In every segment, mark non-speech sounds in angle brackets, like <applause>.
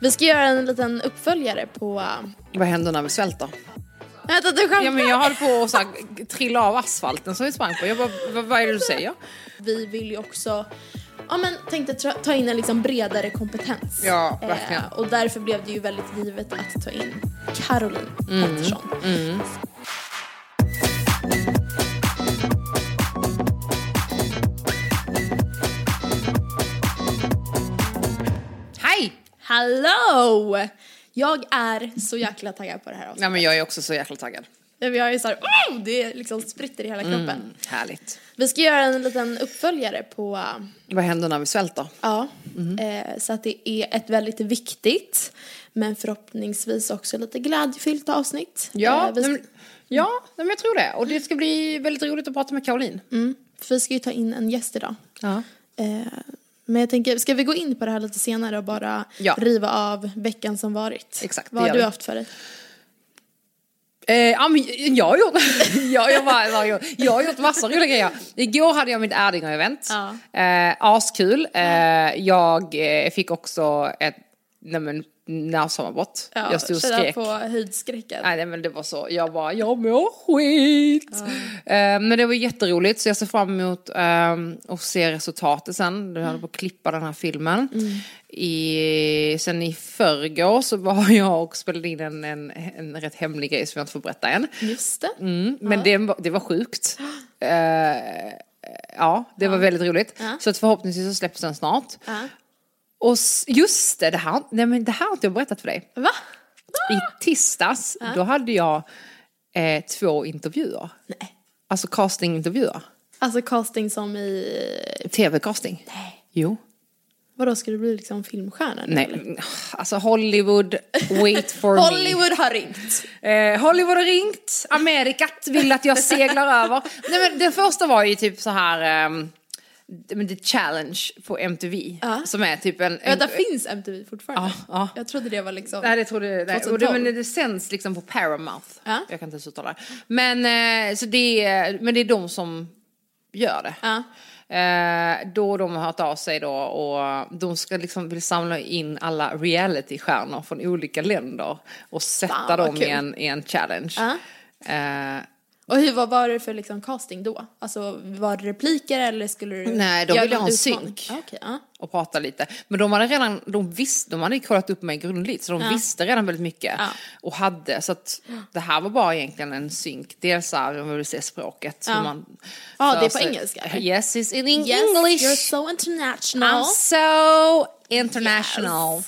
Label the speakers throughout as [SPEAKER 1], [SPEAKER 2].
[SPEAKER 1] Vi ska göra en liten uppföljare på...
[SPEAKER 2] Vad händer när vi svälter?
[SPEAKER 1] Vänta, du skämtar?
[SPEAKER 2] Ja men jag höll på att så här, trilla av asfalten som vi sprang på. Jag bara, vad, vad är det du säger?
[SPEAKER 1] Vi vill ju också, ja men tänkte ta in en liksom bredare kompetens.
[SPEAKER 2] Ja, verkligen.
[SPEAKER 1] Eh, och därför blev det ju väldigt givet att ta in Caroline
[SPEAKER 2] Mm.
[SPEAKER 1] Pettersson.
[SPEAKER 2] Hej!
[SPEAKER 1] Hallå! Jag är så jäkla taggad på det här
[SPEAKER 2] Ja
[SPEAKER 1] avsnittet.
[SPEAKER 2] men jag är också så jäkla taggad.
[SPEAKER 1] Vi har ju såhär, oh, det liksom spritter i hela kroppen.
[SPEAKER 2] Mm, härligt.
[SPEAKER 1] Vi ska göra en liten uppföljare på
[SPEAKER 2] Vad händer när vi svälter?
[SPEAKER 1] Ja,
[SPEAKER 2] Mm.
[SPEAKER 1] eh, så att det är ett väldigt viktigt men förhoppningsvis också lite glädjefyllt avsnitt.
[SPEAKER 2] Ja,
[SPEAKER 1] Eh, vi,
[SPEAKER 2] men, ja men jag tror det. Och det ska bli väldigt roligt att prata med Caroline.
[SPEAKER 1] mm, för vi ska ju ta in en gäst idag.
[SPEAKER 2] Ja.
[SPEAKER 1] Eh, men jag tänker, ska vi gå in på det här lite senare och bara
[SPEAKER 2] Ja.
[SPEAKER 1] riva av veckan som varit?
[SPEAKER 2] Exakt,
[SPEAKER 1] Vad har du
[SPEAKER 2] vi.
[SPEAKER 1] haft för dig?
[SPEAKER 2] Eh, ja, men jag gjort, <laughs> jag, jag, bara, jag, gjort, jag har gjort massor roliga grejer. Igår hade jag mitt Erdinger-event.
[SPEAKER 1] Ja.
[SPEAKER 2] Eh, askul. Eh, jag eh, fick också ett nej, men, nervsammanbrott. jag stod och skrek.
[SPEAKER 1] på höjdskräcken.
[SPEAKER 2] Nej, men det var så, jag bara, jag mår skit. Eh, men det var jätteroligt så jag ser fram emot eh, att se resultatet sen. Du höll på att klippa den här filmen. I, sen i förrgår så var <laughs> jag och spelade in en, en, en rätt hemlig grej som jag inte får berätta än.
[SPEAKER 1] Just det.
[SPEAKER 2] Mm, men det, var- det var sjukt. <gasps> Eh, ja, det var väldigt roligt.
[SPEAKER 1] Ja.
[SPEAKER 2] Så att förhoppningsvis så släpps den snart. Och just det, det här, nej men det här har inte jag berättat för dig.
[SPEAKER 1] Va?
[SPEAKER 2] I tisdags, då hade jag eh, två intervjuer.
[SPEAKER 1] Nej.
[SPEAKER 2] Alltså castingintervjuer.
[SPEAKER 1] Alltså casting som i...
[SPEAKER 2] Tv-casting.
[SPEAKER 1] Nej.
[SPEAKER 2] Jo.
[SPEAKER 1] Vadå, ska du bli liksom filmstjärna nu,
[SPEAKER 2] Nej,
[SPEAKER 1] eller?
[SPEAKER 2] alltså Hollywood, wait for <laughs> me.
[SPEAKER 1] Hollywood har ringt.
[SPEAKER 2] Eh, Hollywood har ringt, Amerikat vill att jag seglar över. Nej men den första var ju typ så här ehm, men The Challenge på MTV.
[SPEAKER 1] Ja.
[SPEAKER 2] Som är typ en... en
[SPEAKER 1] Vänta, finns MTV fortfarande?
[SPEAKER 2] Ja, ja.
[SPEAKER 1] Jag trodde det var liksom...
[SPEAKER 2] Nej det trodde nej, och det,
[SPEAKER 1] 2012.
[SPEAKER 2] men det sänds liksom på Paramount.
[SPEAKER 1] Ja.
[SPEAKER 2] Jag kan inte ens uttala det. Men, eh, så det är, men det är de som gör det.
[SPEAKER 1] Ja.
[SPEAKER 2] Eh, då de har hört av sig då och de ska liksom vill samla in alla reality-stjärnor från olika länder och sätta
[SPEAKER 1] Fan,
[SPEAKER 2] dem i en, i en challenge.
[SPEAKER 1] Ja.
[SPEAKER 2] Eh,
[SPEAKER 1] Och hur, vad var det för liksom casting då? Alltså var det repliker eller skulle du
[SPEAKER 2] Nej, de ville ha en synk.
[SPEAKER 1] Okej, ja.
[SPEAKER 2] och prata lite. Men de hade redan, de visste, de hade kollat upp mig grundligt så de
[SPEAKER 1] Ja.
[SPEAKER 2] visste redan väldigt mycket. Och hade, så att det här var bara egentligen en synk. Dels så här, de ville se språket.
[SPEAKER 1] Ja.
[SPEAKER 2] Man för
[SPEAKER 1] det är på
[SPEAKER 2] sig-
[SPEAKER 1] engelska?
[SPEAKER 2] Yes, it's in
[SPEAKER 1] Yes,
[SPEAKER 2] English.
[SPEAKER 1] you're so international.
[SPEAKER 2] I'm so international.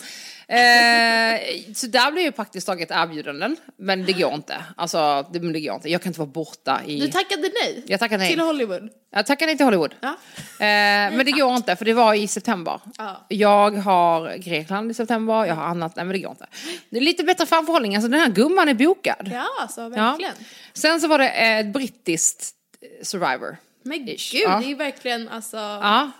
[SPEAKER 2] Eh, så där blev ju praktiskt taget erbjudanden. Men det går inte. Alltså, det, men det går inte. Jag kan inte vara borta i...
[SPEAKER 1] Du tackade nej?
[SPEAKER 2] Jag tackade nej.
[SPEAKER 1] Till Hollywood?
[SPEAKER 2] Jag tackar nej till Hollywood.
[SPEAKER 1] Ja.
[SPEAKER 2] Eh, men det går inte för det var i september.
[SPEAKER 1] Ja.
[SPEAKER 2] Jag har Grekland i september, jag har annat, nej men det går inte. Det är lite bättre framförhållning, alltså den här gumman är bokad.
[SPEAKER 1] Ja, alltså
[SPEAKER 2] Ja.
[SPEAKER 1] verkligen.
[SPEAKER 2] Sen så var det ett brittiskt eh, Survivor.
[SPEAKER 1] Men gud.
[SPEAKER 2] Ja.
[SPEAKER 1] det är ju verkligen alltså...
[SPEAKER 2] Ja,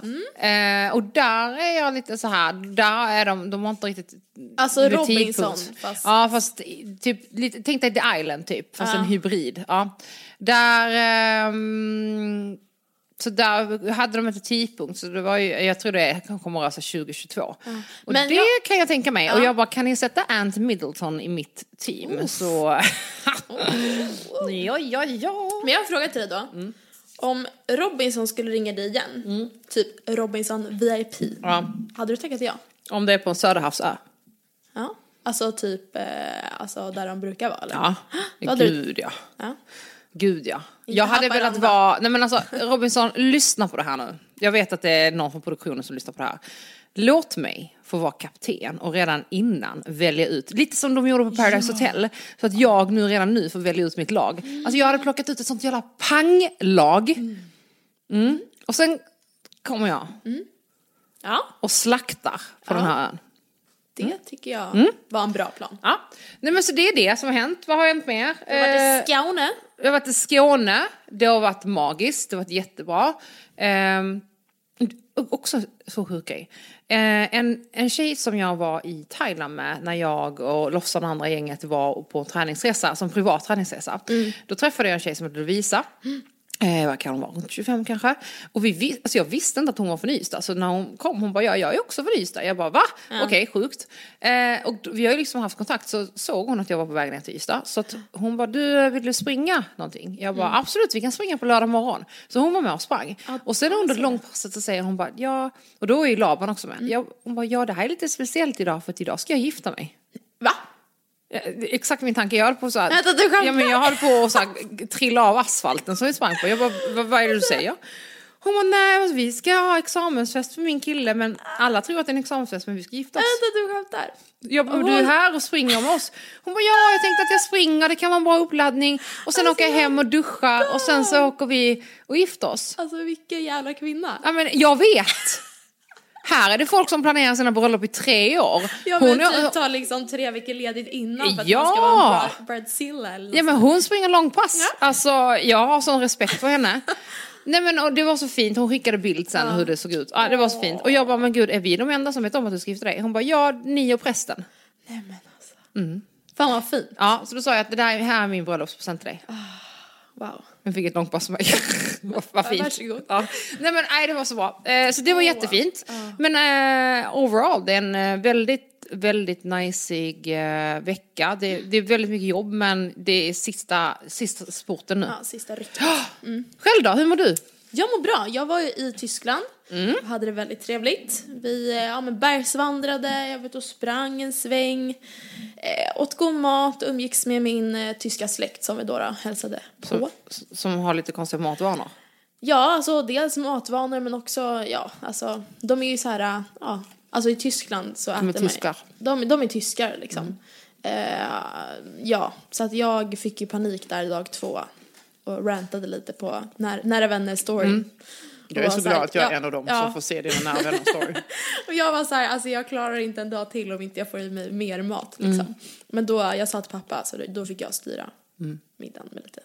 [SPEAKER 2] eh, och där är jag lite så här, där är de, de har inte riktigt
[SPEAKER 1] Alltså Robinson, fast-
[SPEAKER 2] Ja fast typ, lite, tänk dig The Island typ, fast
[SPEAKER 1] Ja.
[SPEAKER 2] en hybrid. Ja. Där, ehm, så där hade de inte tidpunkt, så det var ju, jag tror det komma röra sig 2022. Och
[SPEAKER 1] Men
[SPEAKER 2] det
[SPEAKER 1] jag-
[SPEAKER 2] kan jag tänka mig. Och
[SPEAKER 1] Ja.
[SPEAKER 2] jag bara, kan ni sätta Ant Middleton i mitt team? Så... <laughs> <laughs> ja, ja, ja.
[SPEAKER 1] Men jag har en fråga till dig då.
[SPEAKER 2] Mm.
[SPEAKER 1] Om Robinson skulle ringa dig igen, typ Robinson VIP,
[SPEAKER 2] ja.
[SPEAKER 1] hade du tackat ja?
[SPEAKER 2] Om det är på en Söderhavsö.
[SPEAKER 1] Ja. Alltså typ, eh, alltså där de brukar vara eller?
[SPEAKER 2] Ja, <gasps>
[SPEAKER 1] Vad hade du-
[SPEAKER 2] gud ja.
[SPEAKER 1] ja.
[SPEAKER 2] Gud ja. Jag hade velat
[SPEAKER 1] Haparanda.
[SPEAKER 2] vara, nej men alltså Robinson, lyssna på det här nu. Jag vet att det är någon från produktionen som lyssnar på det här. Låt mig få vara kapten och redan innan välja ut, lite som de gjorde på Paradise Hotel, så att jag nu redan nu får välja ut mitt lag. Alltså jag hade plockat ut ett sånt jävla panglag. Mm. Och sen kommer jag
[SPEAKER 1] Ja,
[SPEAKER 2] och slaktar på den här ön.
[SPEAKER 1] det tycker jag
[SPEAKER 2] Mm.
[SPEAKER 1] var en bra plan.
[SPEAKER 2] Ja. Nej men så det är det som har hänt. Vad har hänt mer?
[SPEAKER 1] Var det
[SPEAKER 2] Eh,
[SPEAKER 1] Skåne?
[SPEAKER 2] Jag har varit i Skåne, det har varit magiskt, det har varit jättebra. Ehm, också så sjuk grej. Eh, en, en tjej som jag var i Thailand med när jag och Lofsan och andra gänget var på en träningsresa, som privat träningsresa. Då träffade jag en tjej som heter Lovisa. Eh, vad kan hon vara, runt 25 kanske. Och vi, vis- alltså jag visste inte att hon var från Ystad, så när hon kom hon bara ja, jag är också från Ystad. Jag bara va? Okej, sjukt. Eh, och vi har ju liksom haft kontakt så såg hon att jag var på väg ner till Ystad. Så att hon bara du vill du springa någonting? Jag bara absolut vi kan springa på lördag morgon. Så hon var med och sprang. och sen under långpasset så säger hon bara ja, och då är ju Laban också med. Jag, hon bara ja det här är lite speciellt idag för att idag ska jag gifta mig.
[SPEAKER 1] Va?
[SPEAKER 2] Exakt min tanke, jag höll på så här, ja, men jag höll på att så här, trilla av asfalten som vi sprang på. Jag bara, vad, vad är det du säger? Hon bara, nej alltså, vi ska ha examensfest för min kille men alla tror att det är en examensfest men vi ska gifta oss.
[SPEAKER 1] Vänta, du skämtar?
[SPEAKER 2] Jag bara, du är här och springer med oss. Hon bara, ja jag tänkte att jag springer, det kan vara en bra uppladdning. Och sen åker jag hem och duschar och sen så åker vi och gifter oss.
[SPEAKER 1] Alltså vilken jävla kvinna.
[SPEAKER 2] Ja men jag vet. Här är det folk som planerar sina bröllop i tre år.
[SPEAKER 1] Ja men
[SPEAKER 2] Hon-
[SPEAKER 1] typ tar liksom tre veckor ledigt innan för att
[SPEAKER 2] Ja.
[SPEAKER 1] man ska vara en breadzilla eller något
[SPEAKER 2] Ja men hon springer långpass.
[SPEAKER 1] Ja.
[SPEAKER 2] Alltså jag har sån respekt för henne. <laughs> Nej men och det var så fint, hon skickade bild sen hur det såg ut. Ja, det var så fint. Och jag bara, men gud är vi de enda som vet om att du ska gifta dig? Hon bara, ja ni och prästen.
[SPEAKER 1] Nej men alltså. Fan vad fint.
[SPEAKER 2] Ja, så då sa jag att det där här är min bröllopspresent till dig.
[SPEAKER 1] Wow.
[SPEAKER 2] Jag fick ett långpass med <laughs> mig. vad, fint.
[SPEAKER 1] varsågod.
[SPEAKER 2] Ja. Nej men nej det var så bra. Eh, så det var jättefint. Men eh, overall det är en eh, väldigt, väldigt najsig eh, vecka. Det, det är väldigt mycket jobb men det är sista, sista sporten nu.
[SPEAKER 1] Ja, sista rycket. <gasps>
[SPEAKER 2] Själv då, hur mår du?
[SPEAKER 1] Jag mår bra. Jag var ju i Tyskland. Och Hade det väldigt trevligt. Vi eh, ja, men bergsvandrade, jag ute och sprang en sväng. Eh, åt god mat, umgicks med min eh, tyska släkt som vi då, då hälsade på.
[SPEAKER 2] Som, som har lite konstiga matvanor.
[SPEAKER 1] Ja, alltså dels matvanor men också, ja, alltså de är ju så här, äh, ja, alltså i Tyskland så
[SPEAKER 2] är
[SPEAKER 1] äter man
[SPEAKER 2] tyskar.
[SPEAKER 1] De, de är tyskar liksom. Eh, ja, så att jag fick ju panik där dag två och rantade lite på när, nära vänner story.
[SPEAKER 2] Jag är så glad att jag är
[SPEAKER 1] ja,
[SPEAKER 2] en av dem
[SPEAKER 1] ja.
[SPEAKER 2] som får se dina nära vänner story.
[SPEAKER 1] Och jag var så här, alltså jag klarar inte en dag till om inte jag får i mig mer mat liksom.
[SPEAKER 2] Mm.
[SPEAKER 1] Men då, jag sa till pappa, så då, fick jag styra
[SPEAKER 2] Mm.
[SPEAKER 1] middagen med lite.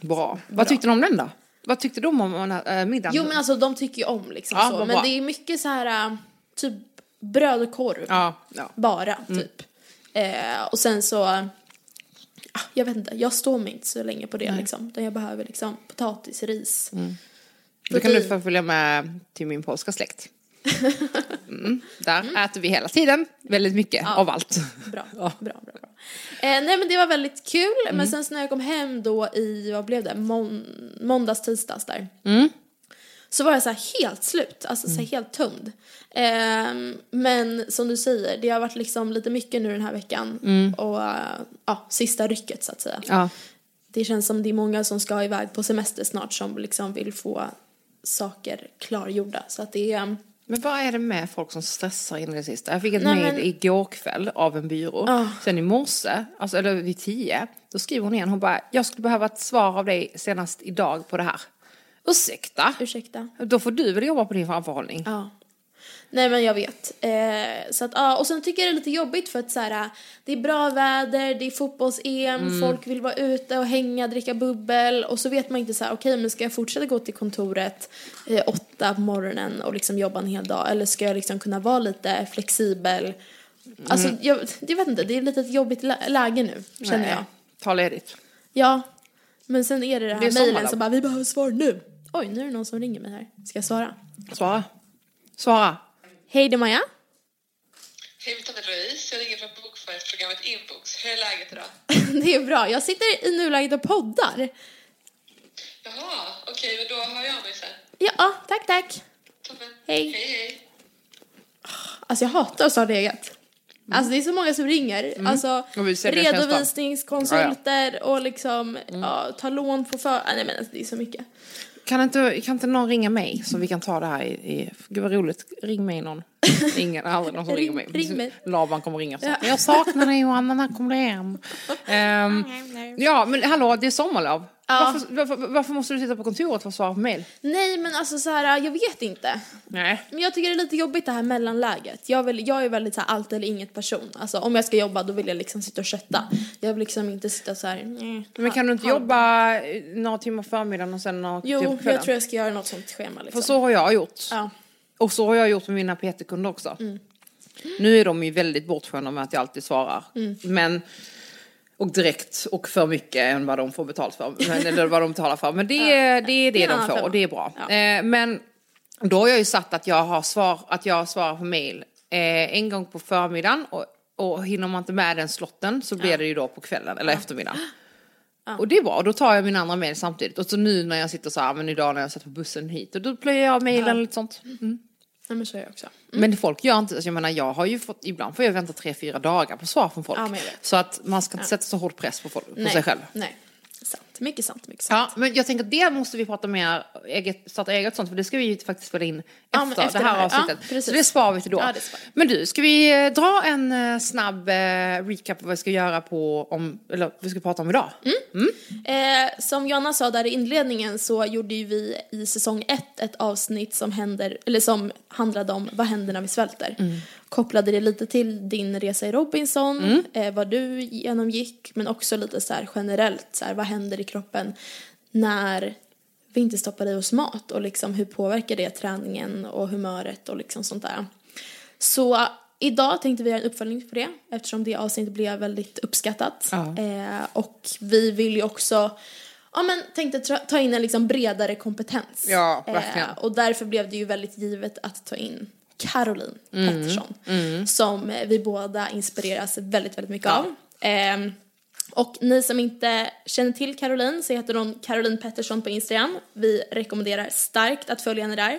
[SPEAKER 2] Bra. Vad tyckte du om den då? Vad tyckte du om äh, middagen?
[SPEAKER 1] Jo men alltså de tycker ju om liksom
[SPEAKER 2] Ja,
[SPEAKER 1] så. Men
[SPEAKER 2] bra.
[SPEAKER 1] det är mycket så här, äh, typ bröd och korv.
[SPEAKER 2] Ja, ja.
[SPEAKER 1] Bara, typ. Eh, och sen så, ah, jag vet inte, jag står mig inte så länge på det liksom. Utan jag behöver liksom potatis, ris.
[SPEAKER 2] Då kan du få följa med till min polska släkt. Mm. Där äter vi hela tiden väldigt mycket av allt.
[SPEAKER 1] Bra, <laughs>
[SPEAKER 2] Ja.
[SPEAKER 1] bra, bra. bra. Eh, nej men det var väldigt kul.
[SPEAKER 2] Mm.
[SPEAKER 1] Men sen när jag kom hem då i, vad blev det, Mån- måndags, tisdags där.
[SPEAKER 2] Mm.
[SPEAKER 1] Så var jag så här helt slut, alltså så här helt tömd. Ehm, men som du säger, det har varit liksom lite mycket nu den här veckan. Och eh, ja, sista rycket så att säga.
[SPEAKER 2] Mm. Ja.
[SPEAKER 1] Det känns som det är många som ska iväg på semester snart som liksom vill få saker klargjorda. Så att det är...
[SPEAKER 2] Men vad är det med folk som stressar in i det sista? Jag fick ett mejl
[SPEAKER 1] men-
[SPEAKER 2] igår kväll av en byrå.
[SPEAKER 1] Ja.
[SPEAKER 2] Sen i morse, alltså, eller vid tio, då skriver hon igen. Hon bara, jag skulle behöva ett svar av dig senast idag på det här. Ursäkta?
[SPEAKER 1] Ursäkta?
[SPEAKER 2] Då får du väl jobba på din framförhållning.
[SPEAKER 1] Ja. Nej men jag vet. Eh, så att, ja, och sen tycker jag det är lite jobbigt för att så här, det är bra väder, det är fotbolls-EM, folk vill vara ute och hänga, dricka bubbel och så vet man inte så här, okej men ska jag fortsätta gå till kontoret eh, åtta på morgonen och liksom jobba en hel dag eller ska jag liksom kunna vara lite flexibel? Alltså jag, jag vet inte, det är lite ett jobbigt lä- läge nu känner
[SPEAKER 2] Nej,
[SPEAKER 1] jag.
[SPEAKER 2] Ta ledigt.
[SPEAKER 1] Ja, men sen är det det här
[SPEAKER 2] är
[SPEAKER 1] mejlen som bara vi behöver svar nu. Oj, nu är det någon som ringer mig här. Ska jag svara?
[SPEAKER 2] Svara. Svara.
[SPEAKER 1] Hej det är Maja.
[SPEAKER 3] Hej, mitt namn är Louise. Jag ringer från bokföringsprogrammet Inbox. Hur är läget idag? <laughs>
[SPEAKER 1] Det är bra. Jag sitter i nuläget och poddar.
[SPEAKER 3] Jaha, okej, men då hör jag mig sen.
[SPEAKER 1] Ja, tack, tack.
[SPEAKER 3] Toppen.
[SPEAKER 1] Hej.
[SPEAKER 3] Hej, hej.
[SPEAKER 1] Alltså jag hatar att starta eget. Alltså det är så många som ringer. Alltså
[SPEAKER 2] Mm. Och vi säljer tjänster.
[SPEAKER 1] redovisningskonsulter och liksom ja, ta lån på för... Ah, nej men alltså det är så mycket.
[SPEAKER 2] Kan inte, kan inte någon ringa mig så vi kan ta det här i, i gud vad roligt, ring mig någon. <laughs> Ingen, aldrig någon som
[SPEAKER 1] Ring-
[SPEAKER 2] ringer mig.
[SPEAKER 1] ring mig.
[SPEAKER 2] Laban kommer ringa så.
[SPEAKER 1] Ja.
[SPEAKER 2] Jag saknar dig Johanna, när kommer du hem? <laughs> Ehm, ja men hallå, det är sommarlov.
[SPEAKER 1] Ja.
[SPEAKER 2] Varför, varför, varför måste du sitta på kontoret för att svara på mail?
[SPEAKER 1] Nej men alltså så här, jag vet inte.
[SPEAKER 2] Nej.
[SPEAKER 1] Men jag tycker det är lite jobbigt det här mellanläget. Jag, vill, jag är väldigt så här allt eller inget person. Alltså om jag ska jobba då vill jag liksom sitta och kötta. Jag vill liksom inte sitta så här. nej,
[SPEAKER 2] Men kan du inte jobba några timmar på förmiddagen och sen några timmar
[SPEAKER 1] Jo,
[SPEAKER 2] på kvällen?
[SPEAKER 1] jag tror jag ska göra något sånt schema liksom.
[SPEAKER 2] För så har jag gjort.
[SPEAKER 1] Ja.
[SPEAKER 2] Och så har jag gjort med mina PT-kunder också.
[SPEAKER 1] Mm.
[SPEAKER 2] Nu är de ju väldigt bortskämda med att jag alltid svarar.
[SPEAKER 1] Mm.
[SPEAKER 2] Men Och direkt och för mycket än vad de får betalt för. Men, eller vad de betalar för. Men det, är det är det
[SPEAKER 1] en
[SPEAKER 2] de får och det är bra.
[SPEAKER 1] Ja.
[SPEAKER 2] Eh, men då har jag ju satt att jag har svar, att jag svarar på mail eh, en gång på förmiddagen och, och hinner man inte med den slotten så blir det ju då på kvällen eller eftermiddagen. Och det är bra, då tar jag min andra mail samtidigt. Och så nu när jag sitter så här, men idag när jag satt på bussen hit och då plöjer jag mailen och lite sånt. Mm.
[SPEAKER 1] Nej, men så är jag också.
[SPEAKER 2] Men folk gör inte, alltså jag menar jag har ju fått, ibland får jag vänta tre, fyra dagar på svar från folk.
[SPEAKER 1] Ja,
[SPEAKER 2] så att man ska inte sätta så hård press på, folk, på
[SPEAKER 1] Nej.
[SPEAKER 2] sig själv.
[SPEAKER 1] Nej, sant. Mycket sant, mycket sant.
[SPEAKER 2] Ja, men jag tänker att det måste vi prata mer, eget, starta eget sånt, för det ska vi ju faktiskt spela in
[SPEAKER 1] Ja,
[SPEAKER 2] efter,
[SPEAKER 1] efter
[SPEAKER 2] det här
[SPEAKER 1] det här.
[SPEAKER 2] avsnittet.
[SPEAKER 1] Ja,
[SPEAKER 2] så det sparar vi till då.
[SPEAKER 1] Ja.
[SPEAKER 2] Men du, ska vi eh, dra en eh, snabb eh, recap av vad vi ska göra på, om, eller vi ska prata om idag?
[SPEAKER 1] Mm. Eh, som Jonna sa där i inledningen så gjorde ju vi i säsong ett ett avsnitt som, händer, eller som handlade om vad händer när vi svälter. Kopplade det lite till din resa i Robinson, eh, vad du genomgick, men också lite så här generellt, så här, vad händer i kroppen när vi inte stoppar i oss mat och liksom hur påverkar det träningen och humöret och liksom sånt där. Så idag tänkte vi göra en uppföljning på det eftersom det avsnittet blev väldigt uppskattat.
[SPEAKER 2] Ja.
[SPEAKER 1] Eh, och vi vill ju också, ja men tänkte ta in en liksom bredare kompetens.
[SPEAKER 2] Ja, verkligen.
[SPEAKER 1] Eh, och därför blev det ju väldigt givet att ta in Caroline
[SPEAKER 2] Mm.
[SPEAKER 1] Pettersson. Som eh, vi båda inspireras väldigt, väldigt mycket
[SPEAKER 2] Ja.
[SPEAKER 1] av. Ehm, och ni som inte känner till Caroline så heter hon Caroline Pettersson på Instagram. Vi rekommenderar starkt att följa henne där.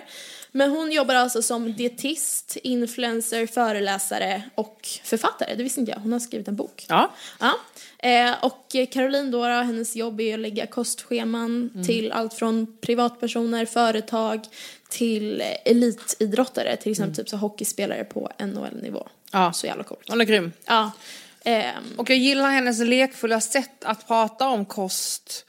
[SPEAKER 1] Men hon jobbar alltså som dietist, influencer, föreläsare och författare. Det visste inte jag. Hon har skrivit en bok.
[SPEAKER 2] Ja.
[SPEAKER 1] Ja. Eh, och Caroline då, hennes jobb är att lägga kostscheman
[SPEAKER 2] Mm.
[SPEAKER 1] till allt från privatpersoner, företag till elitidrottare, till exempel typ så hockeyspelare på NHL-nivå.
[SPEAKER 2] Mm. Ja.
[SPEAKER 1] Så jävla coolt.
[SPEAKER 2] Hon är grym.
[SPEAKER 1] Ja. Ehm,
[SPEAKER 2] Och jag gillar hennes lekfulla sätt att prata om kost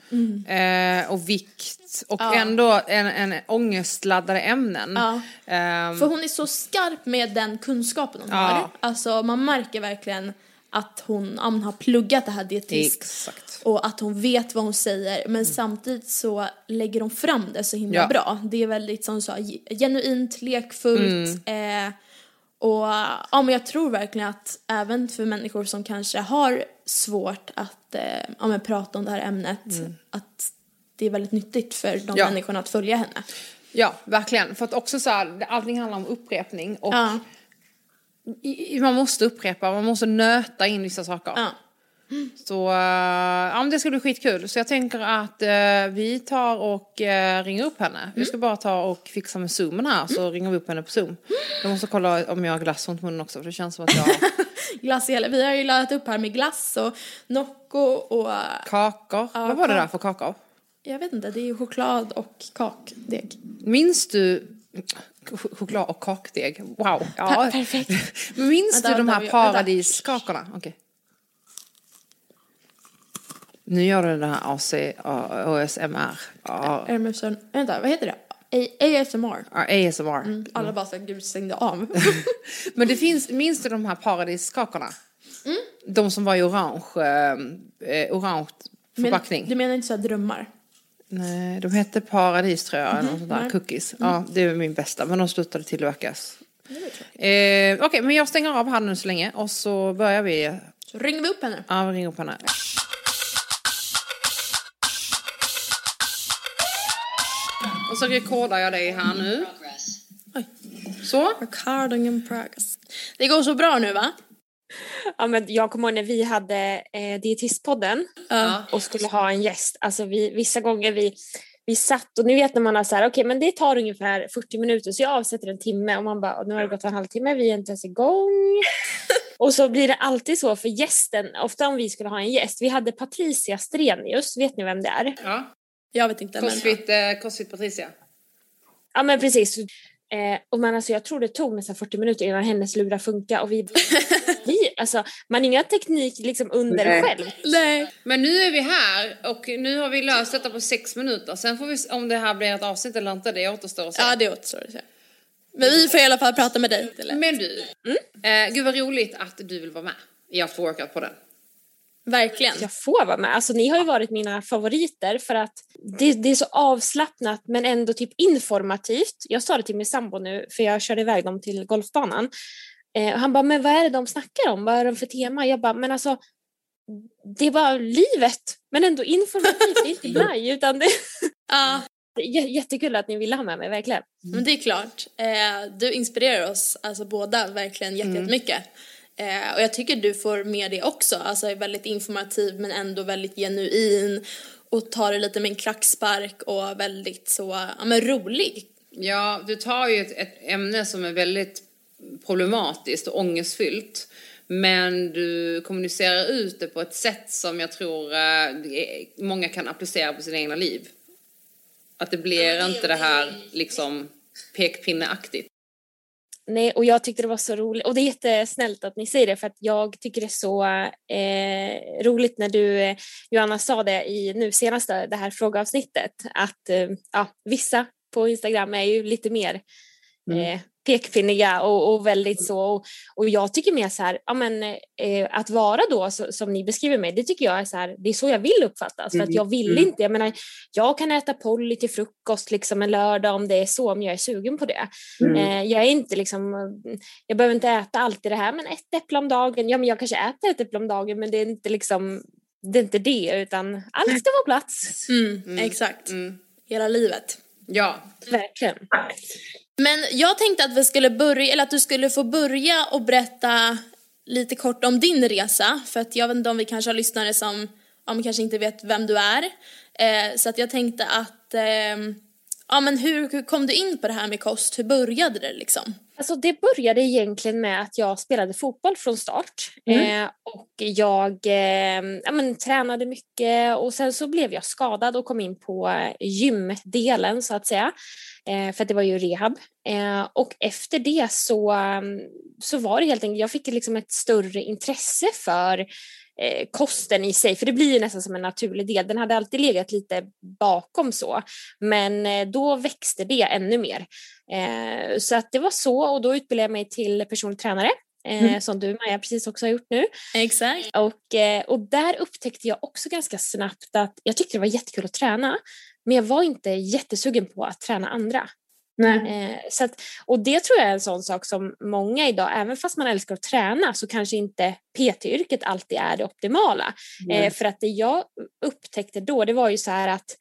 [SPEAKER 2] eh, och vikt och
[SPEAKER 1] Mm. Ja.
[SPEAKER 2] ändå en, en ångestladdade ämnen.
[SPEAKER 1] Ja.
[SPEAKER 2] Ehm,
[SPEAKER 1] För hon är så skarp med den kunskapen hon
[SPEAKER 2] Ja.
[SPEAKER 1] har. Alltså man märker verkligen att hon, hon har pluggat det här dietist.
[SPEAKER 2] Exakt.
[SPEAKER 1] Och att hon vet vad hon säger men samtidigt så lägger hon fram det så himla bra. Det är väldigt som du sa, genuint, lekfullt. Eh, och ja, men jag tror verkligen att även för människor som kanske har svårt att eh, ja, men prata om det här ämnet att det är väldigt nyttigt för de
[SPEAKER 2] Ja.
[SPEAKER 1] människorna att följa henne.
[SPEAKER 2] Ja, verkligen. För att också så här, allting handlar om upprepning och
[SPEAKER 1] Ja.
[SPEAKER 2] i- man måste upprepa, man måste nöta in vissa saker.
[SPEAKER 1] Ja.
[SPEAKER 2] Så eh, ja, men det ska bli skitkul. Så jag tänker att eh, vi tar och uh, ringer upp henne. Vi ska bara ta och fixa med zoomen här så ringer vi upp henne på zoom. Jag måste kolla om jag har glass runt munnen också för det känns som att jag <laughs>
[SPEAKER 1] Glass i hela, vi har ju laddat upp här med glass och Nocco och
[SPEAKER 2] kakor.
[SPEAKER 1] Ja,
[SPEAKER 2] Vad var det där för kakor?
[SPEAKER 1] jag vet inte, det är ju choklad och kakdeg.
[SPEAKER 2] Minns du ch- choklad och kakdeg? Wow. Ja.
[SPEAKER 1] Per- perfekt. <laughs>
[SPEAKER 2] Minns du de här paradiskakorna? Okej. Nu gör du den här AC, ASMR. Ja,
[SPEAKER 1] sån, vänta, vad heter det? A- ASMR.
[SPEAKER 2] ASMR.
[SPEAKER 1] Alla bara såhär, gud stängde av. <laughs>
[SPEAKER 2] Men det finns, minns du de här paradiskakorna?
[SPEAKER 1] Mm.
[SPEAKER 2] De som var i orange, eh, orange förpackning.
[SPEAKER 1] Men, du menar inte såhär drömmar?
[SPEAKER 2] Nej, de hette Paradis tror jag, eller något sånt där,
[SPEAKER 1] nej.
[SPEAKER 2] cookies. Ja, det är min bästa, men de slutade tillverkas. Eh, Okej, men jag stänger av här nu så länge och så börjar vi.
[SPEAKER 1] Så ringer vi upp henne.
[SPEAKER 2] Ja, vi ringer upp henne. Och så rekordar jag dig här nu. Så.
[SPEAKER 1] Recording in progress. Det går så bra nu va?
[SPEAKER 4] Ja, men jag kommer ihåg när vi hade eh, Dietistpodden
[SPEAKER 2] Ja.
[SPEAKER 4] och skulle ha en gäst. Alltså vi, vissa gånger vi, vi satt och ni vet när man har så här, okej men det tar ungefär 40 minuter så jag avsätter en timme och man bara, nu har det gått en halvtimme, vi är inte ens igång. <laughs> och så blir det alltid så för gästen, ofta om vi skulle ha en gäst, vi hade Patricia Strenius, vet ni vem det är?
[SPEAKER 2] ja.
[SPEAKER 1] Jag vet inte men...
[SPEAKER 2] Crossfit, eh, Crossfit Patricia.
[SPEAKER 4] Ja men precis. Eh, och man, alltså, jag tror det tog nästan 40 minuter innan hennes lurar funkar och vi, <laughs> vi alltså, man har inga teknik liksom under
[SPEAKER 2] Nej.
[SPEAKER 4] själv.
[SPEAKER 1] Nej.
[SPEAKER 2] Men nu är vi här och nu har vi löst detta på sex minuter. Sen får vi om det här blir ett avsnitt eller inte, det återstår att se.
[SPEAKER 1] Ja det återstår att se. Men vi får i alla fall prata med dig. Eller?
[SPEAKER 2] Men du, eh, gud vad roligt att du vill vara med i After Workout på den.
[SPEAKER 1] Verkligen.
[SPEAKER 4] jag får vara med. Alltså, ni har ju varit mina favoriter för att det, det är så avslappnat men ändå typ informativt. Jag sa det till min sambo nu för jag körde iväg dem till golfbanan. Eh, han bara, men vad är det de snackar om? Vad är de för tema? Jag bara, men alltså det är bara livet, men ändå informativt. Det är inte <laughs> mig, utan det
[SPEAKER 1] Ja, <laughs>
[SPEAKER 4] j- jättekul att ni ville ha med mig, verkligen.
[SPEAKER 1] men det är klart. Eh, du inspirerar oss, alltså båda, verkligen jätte- jättemycket. Eh, och jag tycker du får med det också, alltså är väldigt informativ men ändå väldigt genuin och tar det lite med en klackspark och väldigt så, ja men rolig.
[SPEAKER 2] Ja, du tar ju ett, ett ämne som är väldigt problematiskt och ångestfyllt. Men du kommunicerar ut det på ett sätt som jag tror eh, det många kan applicera på sina egna liv. Att det blir inte det här liksom pekpinneaktigt.
[SPEAKER 4] Nej, och jag tyckte det var så roligt. Och det är jättesnällt att ni säger det för att jag tycker det är så eh, roligt när du, eh, Johanna, sa det i nu senaste det här frågeavsnittet att eh, ja, vissa på Instagram är ju lite mer eh, pekpinniga och, och väldigt så. Och, och jag tycker mer så här, ja men eh, att vara då så, som ni beskriver mig, det tycker jag är så här, det är så jag vill uppfattas. För att jag vill inte, jag menar, jag kan äta Polly till frukost liksom en lördag om det är så, om jag är sugen på det. Eh, jag är inte liksom, jag behöver inte äta alltid det här, men ett äpple om dagen, ja men jag kanske äter ett äpple om dagen, men det är inte liksom, det är inte det, utan allt ska vara plats.
[SPEAKER 1] Mm, Exakt. Hela livet.
[SPEAKER 2] Ja,
[SPEAKER 4] Verkligen.
[SPEAKER 1] Men jag tänkte att vi skulle börja, eller att du skulle få börja och berätta lite kort om din resa. För att jag vet inte om vi kanske har lyssnare som ja, kanske inte vet vem du är. Eh, så att jag tänkte att, eh, ja men hur, hur kom du in på det här med kost? Hur började det liksom?
[SPEAKER 4] Alltså det började egentligen med att jag spelade fotboll från start. Eh, och jag eh, ja, men, tränade mycket och sen så blev jag skadad och kom in på eh, gymdelen så att säga. Eh, för att det var ju rehab. Eh, och efter det så, um, så var det helt enkelt, jag fick liksom ett större intresse för eh, kosten i sig, för det blir ju nästan som en naturlig del. Den hade alltid legat lite bakom så, men eh, då växte det ännu mer. Eh, så att det var så och då utbildade jag mig till personlig tränare. Eh, Som du Maja precis också har gjort nu.
[SPEAKER 1] Exakt.
[SPEAKER 4] Och, eh, och där upptäckte jag också ganska snabbt att jag tyckte det var jättekul att träna. Men jag var inte jättesugen på att träna andra. Eh, så att, och det tror jag är en sån sak som många idag, även fast man älskar att träna så kanske inte PT-yrket alltid är det optimala. Eh, för att det jag upptäckte då, det var ju så här att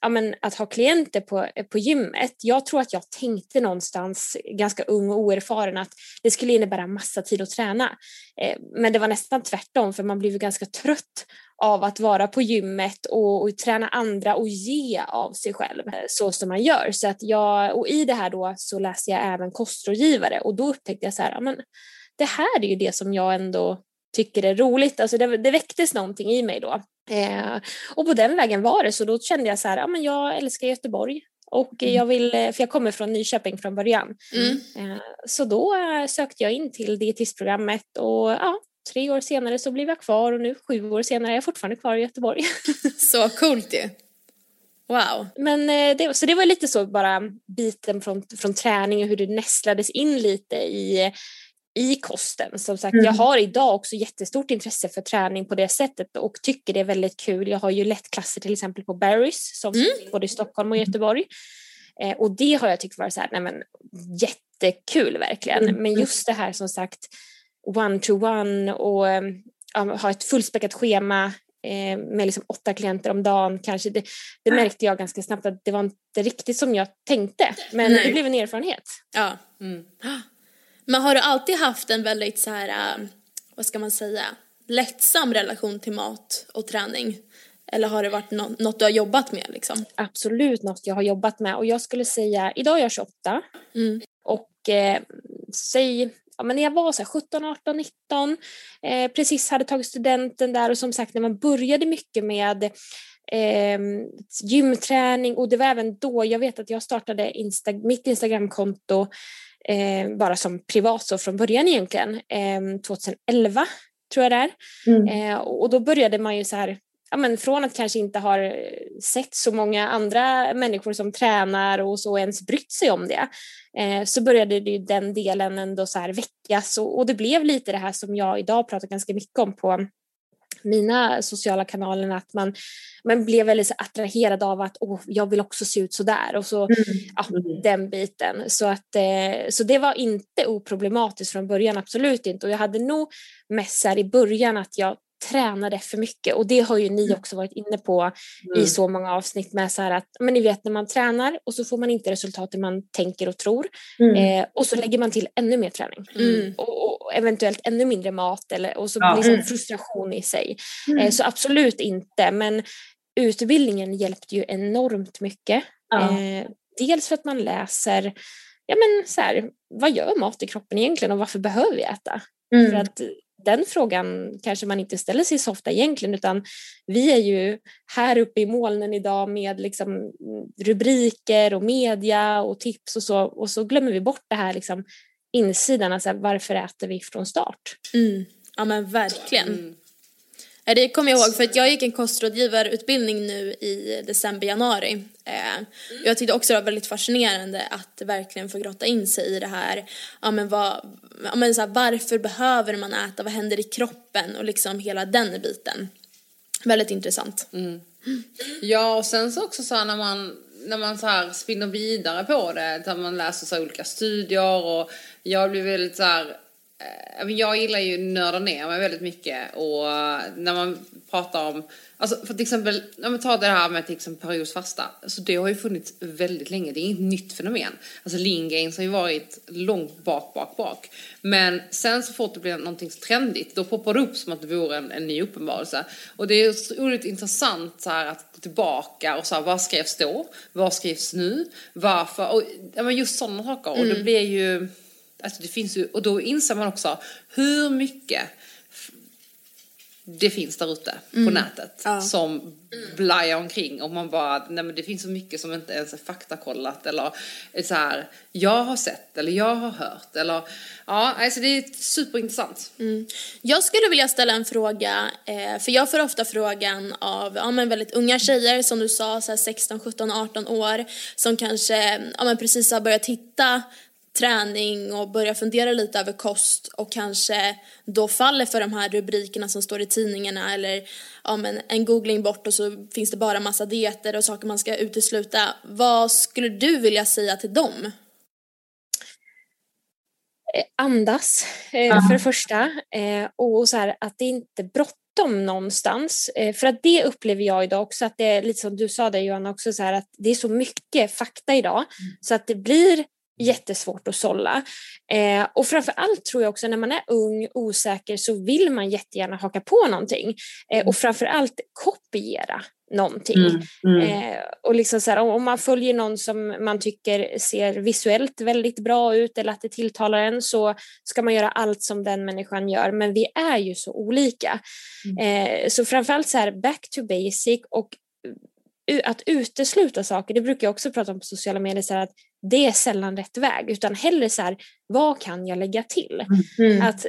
[SPEAKER 4] ja, men att ha klienter på, på gymmet, jag tror att jag tänkte någonstans ganska ung och oerfaren att det skulle innebära massa tid att träna. Eh, men det var nästan tvärtom för man blev ganska trött av att vara på gymmet och, och träna andra och ge av sig själv eh, så som man gör. Så att jag, och i det här då så läste jag även kostrådgivare och då upptäckte jag så här, men det här är ju det som jag ändå tycker är roligt. Alltså det, det väcktes någonting i mig då. Eh, och på den vägen var det, så då kände jag så här, ja men jag älskar Göteborg och jag vill, eh, för jag kommer från Nyköping från början.
[SPEAKER 1] Mm.
[SPEAKER 4] Eh, så då sökte jag in till dietistprogrammet och ja, tre år senare så blev jag kvar och nu sju år senare är jag fortfarande kvar i Göteborg. <laughs>
[SPEAKER 1] Så coolt ju. Wow.
[SPEAKER 4] Men eh, det, så det var lite så bara biten från, från träning och hur det nästlades in lite i, i kosten. Som sagt, jag har idag också jättestort intresse för träning på det sättet och tycker det är väldigt kul. Jag har ju lett klasser till exempel på Barry's som finns både i Stockholm och Göteborg. Eh, och det har jag tyckt varit så här, nej men jättekul verkligen. Men just det här som sagt one-to-one och eh, ja, ha ett fullspäckat schema eh, med liksom åtta klienter om dagen kanske. Det, det märkte jag ganska snabbt att det var inte riktigt som jag tänkte. Men
[SPEAKER 1] Nej.
[SPEAKER 4] det blev en erfarenhet.
[SPEAKER 1] Ja. Men har du alltid haft en väldigt så här, äh, vad ska man säga, lättsam relation till mat och träning? Eller har det varit nå- något du har jobbat med liksom?
[SPEAKER 4] Absolut något jag har jobbat med och jag skulle säga, idag är jag 28
[SPEAKER 1] Mm.
[SPEAKER 4] och eh, säg Ja, men när jag var så här 17, 18, 19, eh, precis hade tagit studenten där och som sagt när man började mycket med eh, gymträning och det var även då, jag vet att jag startade Insta- mitt Instagramkonto eh, bara som privat så från början egentligen, eh, 2011 tror jag det är. Eh, och och då började man ju så här, ja, men från att kanske inte har eh, sett så många andra människor som tränar och så ens brytt sig om det, eh, så började det den delen ändå så här väckas och, och det blev lite det här som jag idag pratar ganska mycket om på mina sociala kanaler, att man, man blev väldigt attraherad av att åh, jag vill också se ut så där och så ja, den biten. Så, att, eh, så det var inte oproblematiskt från början, absolut inte. Och jag hade nog mest i början att jag tränade för mycket och det har ju ni också varit inne på
[SPEAKER 5] Mm.
[SPEAKER 4] i så många avsnitt med så här att men ni vet när man tränar och så får man inte resultatet man tänker och tror
[SPEAKER 5] Mm.
[SPEAKER 4] eh, och så lägger man till ännu mer träning
[SPEAKER 1] Mm.
[SPEAKER 4] och, och eventuellt ännu mindre mat eller, och så
[SPEAKER 5] Ja.
[SPEAKER 4] blir det
[SPEAKER 5] Mm.
[SPEAKER 4] frustration i sig.
[SPEAKER 5] Mm.
[SPEAKER 4] Eh, så absolut inte men utbildningen hjälpte ju enormt mycket.
[SPEAKER 5] Ja.
[SPEAKER 4] Eh, dels för att man läser ja men så här, vad gör mat i kroppen egentligen och varför behöver vi äta?
[SPEAKER 5] Mm.
[SPEAKER 4] För att den frågan kanske man inte ställer sig så ofta egentligen utan vi är ju här uppe i molnen idag med liksom rubriker och media och tips och så och så glömmer vi bort det här liksom insidan, alltså varför äter vi från start?
[SPEAKER 1] Mm. Ja men verkligen.
[SPEAKER 2] Mm.
[SPEAKER 1] Eh, det kommer jag ihåg för att jag gick en kostrådgivarutbildning nu i december, januari. Eh, jag tyckte också det var väldigt fascinerande att verkligen få grotta in sig i det här. Ja, men vad, ja, men så här, varför behöver man äta? Vad händer i kroppen? Och liksom hela den biten. Väldigt intressant. Mm.
[SPEAKER 2] Ja, och sen så också så här när man, när man så här spinner vidare på det, där man läser så olika studier och jag blir väldigt så här, jag gillar ju nörda ner mig väldigt mycket och eh, när man pratar om, alltså för till exempel, när man tar det här med till exempel periodfasta, så det har ju funnits väldigt länge, det är inget nytt fenomen. Alltså lean gains har ju varit långt bak, bak, bak. Men sen så fort det blir någonting trendigt, då poppar det upp som att det vore en, en ny uppenbarelse. Och det är så otroligt intressant så här, att gå tillbaka och så här, vad skrevs då? Vad skrivs nu? Varför? Och ja, men just sådana saker. Och det blir ju, alltså det finns ju, och då inser man också hur mycket det finns där ute på nätet
[SPEAKER 1] Ja.
[SPEAKER 2] som blajar omkring och man bara, nej men det finns så mycket som inte ens är faktakollat eller så här, jag har sett eller jag har hört eller, ja, alltså det är superintressant.
[SPEAKER 1] Mm. Jag skulle vilja ställa en fråga, eh, för jag får ofta frågan av ja, men väldigt unga tjejer, som du sa, så här 16, 17, 18 år, som kanske ja, men precis har börjat hitta träning och börjar fundera lite över kost och kanske då faller för de här rubrikerna som står i tidningarna eller ja, men en googling bort och så finns det bara massa dieter och saker man ska utesluta. Vad skulle du vilja säga till dem?
[SPEAKER 4] Eh, andas eh,
[SPEAKER 5] Ja.
[SPEAKER 4] för det första eh, och så här, att det inte är bråttom någonstans. Eh, för att det upplever jag idag också att det är lite som du sa där Johanna också så här att det är så mycket fakta idag så att det blir jättesvårt att sålla. Eh, och framför allt tror jag också när man är ung, osäker så vill man jättegärna haka på någonting eh, och framför allt kopiera någonting.
[SPEAKER 5] Mm. Mm.
[SPEAKER 4] Eh, och liksom så här, om man följer någon som man tycker ser visuellt väldigt bra ut eller att det tilltalar en så ska man göra allt som den människan gör. Men vi är ju så olika. Eh, så framförallt så här back to basic och att utesluta saker, det brukar jag också prata om på sociala medier, så att det är sällan rätt väg utan hellre så här, vad kan jag lägga till?
[SPEAKER 5] Mm.
[SPEAKER 4] Att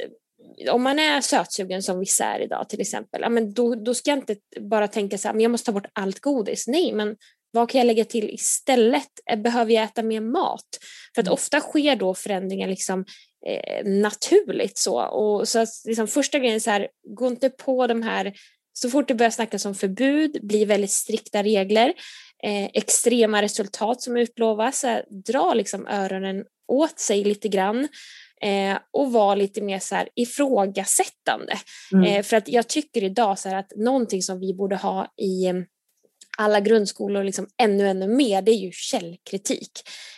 [SPEAKER 4] om man är sötsugen som vissa är idag till exempel, ja, men då, då ska jag inte bara tänka så här, men jag måste ta bort allt godis. Nej, men vad kan jag lägga till istället? Eh, Behöver jag äta mer mat? För att ofta sker då förändringar liksom eh, naturligt så. Och så att liksom första grejen är så här, gå inte på de här, så fort det börjar snackas om förbud, blir väldigt strikta regler, eh, extrema resultat som utlovas, så här, dra liksom öronen åt sig lite grann eh, och vara lite mer så här ifrågasättande.
[SPEAKER 5] Mm.
[SPEAKER 4] Eh, för att jag tycker idag så här att någonting som vi borde ha i eh, alla grundskolor liksom ännu, ännu mer, det är ju källkritik.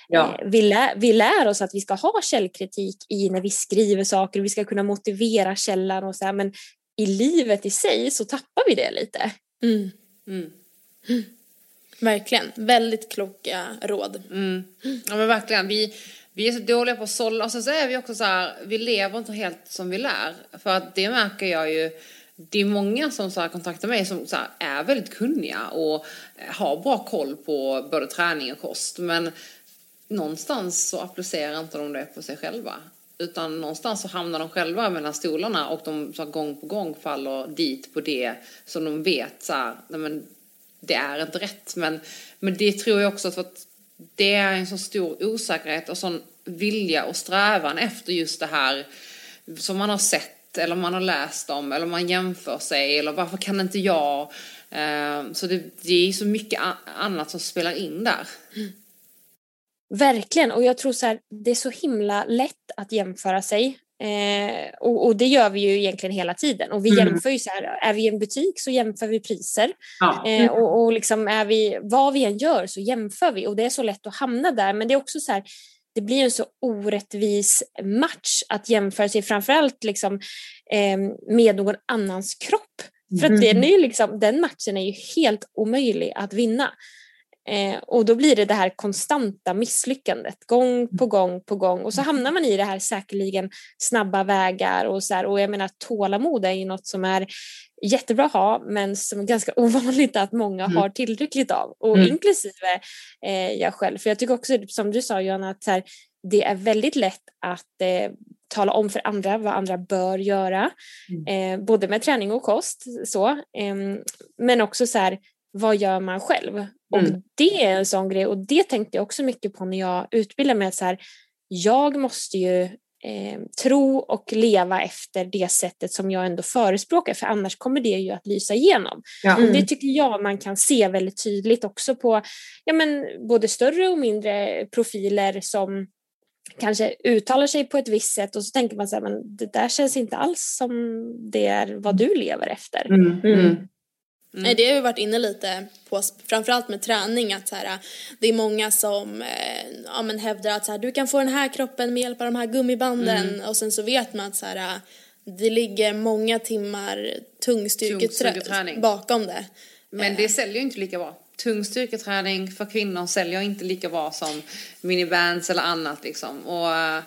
[SPEAKER 5] Ja.
[SPEAKER 4] Eh, vi, lär, vi lär oss att vi ska ha källkritik i när vi skriver saker, vi ska kunna motivera källan och så här, men i livet i sig så tappar vi det lite.
[SPEAKER 1] Mm.
[SPEAKER 2] Mm.
[SPEAKER 1] Verkligen, väldigt kloka råd.
[SPEAKER 2] Mm. Ja men verkligen, vi, vi är så dåliga på att sålla och sen så är vi också så här, vi lever inte helt som vi lär. För att det märker jag ju, det är många som så här kontaktar mig som så här är väldigt kunniga och eh, har bra koll på både träning och kost. Men någonstans så applicerar inte de det på sig själva. Utan någonstans så hamnar de själva mellan stolarna och de så här, gång på gång faller dit på det som de vet så här, nej men det är inte rätt. Men, men det tror jag också för att det är en så stor osäkerhet och sån vilja och strävan efter just det här som man har sett eller man har läst om eller man jämför sig eller varför kan inte jag? Ehm, så det, det är så mycket annat som spelar in där. Mm.
[SPEAKER 4] Verkligen, och jag tror så här, det är så himla lätt att jämföra sig Eh, och, och, det gör vi ju egentligen hela tiden. Och vi mm. jämför ju så här, är vi i en butik så jämför vi priser. Ja. Eh, och, och liksom är vi, vad vi än gör så jämför vi och det är så lätt att hamna där. Men det är också så här, det blir en så orättvis match att jämföra sig framförallt liksom, eh, med någon annans kropp. För att den, är liksom, den matchen är ju helt omöjlig att vinna. Eh, och då blir det det här konstanta misslyckandet gång på gång på gång och så hamnar man i det här säkerligen snabba vägar och så här, och jag menar tålamod är ju något som är jättebra att ha men som är ganska <laughs> ovanligt att många mm. har tillräckligt av och mm. inklusive eh, jag själv. För jag tycker också som du sa Johanna att så här, det är väldigt lätt att eh, tala om för andra vad andra bör göra, mm. eh, både med träning och kost. Så. Eh, men också så här, vad gör man själv? Mm. Och det är en sån grej och det tänkte jag också mycket på när jag utbildade mig. Så här, jag måste ju eh, tro och leva efter det sättet som jag ändå förespråkar för annars kommer det ju att lysa igenom. Ja. Mm. Och det tycker jag man kan se väldigt tydligt också på ja, men, både större och mindre profiler som kanske uttalar sig på ett visst sätt och så tänker man så här, men det där känns inte alls som det är vad du lever efter. Mm. Mm.
[SPEAKER 1] Nej, det har vi varit inne lite på, framförallt med träning, att så här, det är många som eh, ja, men hävdar att så här, du kan få den här kroppen med hjälp av de här gummibanden mm. och sen så vet man att så här, det ligger många timmar tungstyrketräning bakom det.
[SPEAKER 2] Men det eh. säljer ju inte lika bra. Tung styrketräning för kvinnor säljer inte lika bra som minibands eller annat liksom. Och, eh,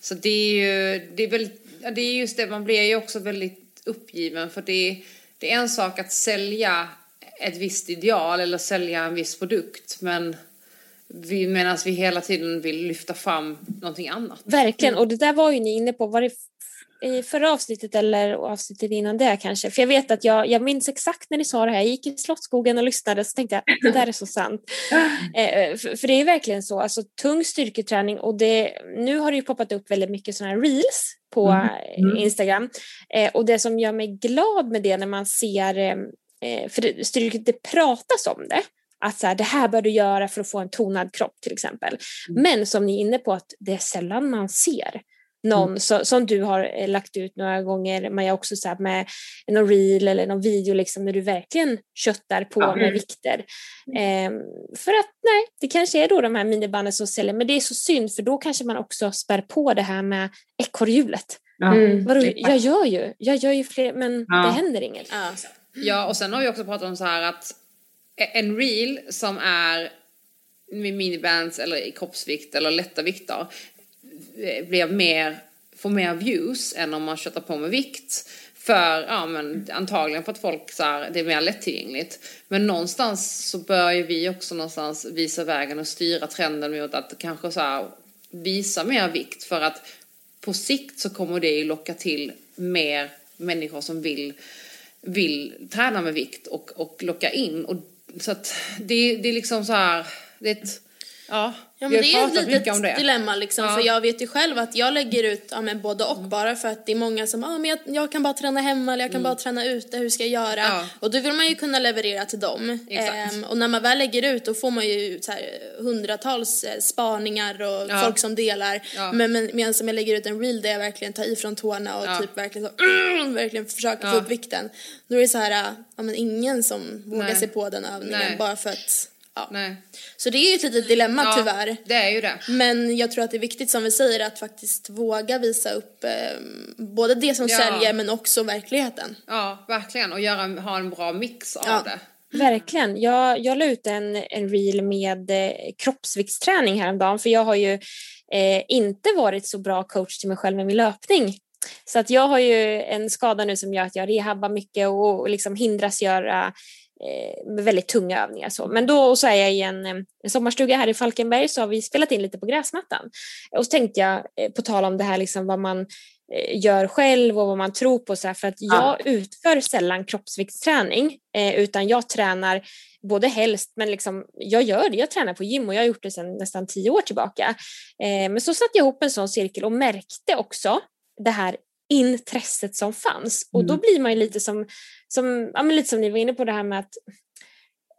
[SPEAKER 2] så det är ju, det är väl, det är just det, man blir ju också väldigt uppgiven för det är det är en sak att sälja ett visst ideal eller sälja en viss produkt men vi, medan vi hela tiden vill lyfta fram någonting annat.
[SPEAKER 4] Verkligen, och det där var ju ni inne på, var det i förra avsnittet eller avsnittet innan det kanske? För jag vet att jag, jag minns exakt när ni sa det här, jag gick i Slottsskogen och lyssnade så tänkte jag det där är så sant. <laughs> eh, för, för, det är verkligen så, alltså tung styrketräning och det, nu har det ju poppat upp väldigt mycket sådana här reels på mm. Mm. Instagram. Eh, och det som gör mig glad med det när man ser, eh, eh för styrket, det pratas om det, att så här, det här bör du göra för att få en tonad kropp till exempel. Mm. Men som ni är inne på att det är sällan man ser någon mm. så, som du har eh, lagt ut några gånger, Maja, också så med någon reel eller någon video liksom, när du verkligen köttar på ja. med vikter. Eh, för att nej, det kanske är då de här minibanden som säljer, men det är så synd för då kanske man också spär på det här med ekorrhjulet. Ja. Mm. Vadå, jag gör ju, jag gör ju fler, men ja. det händer inget.
[SPEAKER 2] Ja. ja, och sen har vi också pratat om så här att en reel som är med minibands eller i kroppsvikt eller lätta vikter Eh, blev mer, får mer views än om man köttar på med vikt. För, ja men antagligen för att folk så här, det är mer lättillgängligt. Men någonstans så bör ju vi också någonstans visa vägen och styra trenden mot att kanske så här, visa mer vikt för att på sikt så kommer det ju locka till mer människor som vill, vill träna med vikt och, och locka in. Och, så att det, det är liksom så här, det är ett
[SPEAKER 1] Ja, ja men det är ett litet dilemma liksom. Ja. För jag vet ju själv att jag lägger ut ja, men både och bara för att det är många som ah, men jag, jag kan bara träna hemma eller jag kan mm. bara träna ute, hur ska jag göra? Ja. Och då vill man ju kunna leverera till dem. Ehm, och när man väl lägger ut då får man ju så här, hundratals eh, spaningar och ja. folk som delar. Men, men medan jag lägger ut en reel där jag verkligen tar ifrån tårna och typ verkligen så, mm, verkligen försöker få upp vikten. Då är det så här, ja men ingen som vågar sig på den övningen Nej. bara för att Ja. Nej. Så det är ju ett litet dilemma ja, tyvärr.
[SPEAKER 2] det är ju det.
[SPEAKER 1] Men jag tror att det är viktigt som vi säger att faktiskt våga visa upp eh, både det som ja. säljer men också verkligheten.
[SPEAKER 2] Ja, verkligen. Och göra, ha en bra mix av ja. det.
[SPEAKER 4] Verkligen. Jag, jag la ut en, en reel med eh, kroppsviktsträning häromdagen för jag har ju eh, inte varit så bra coach till mig själv med min löpning. Så att jag har ju en skada nu som gör att jag rehabbar mycket och, och liksom hindras göra med väldigt tunga övningar. Så. Men då så är jag i en, en sommarstuga här i Falkenberg så har vi spelat in lite på gräsmattan. Och så tänkte jag, eh, på tal om det här liksom vad man eh, gör själv och vad man tror på, så här, för att jag ja. utför sällan kroppsviktsträning utan jag tränar både helst, men liksom, jag gör det. Jag tränar på gym och jag har gjort det sedan nästan tio år tillbaka. men så satte jag ihop en sån cirkel och märkte också det här intresset som fanns. Och då mm. blir man ju lite som, som, ja, lite som ni var inne på det här med att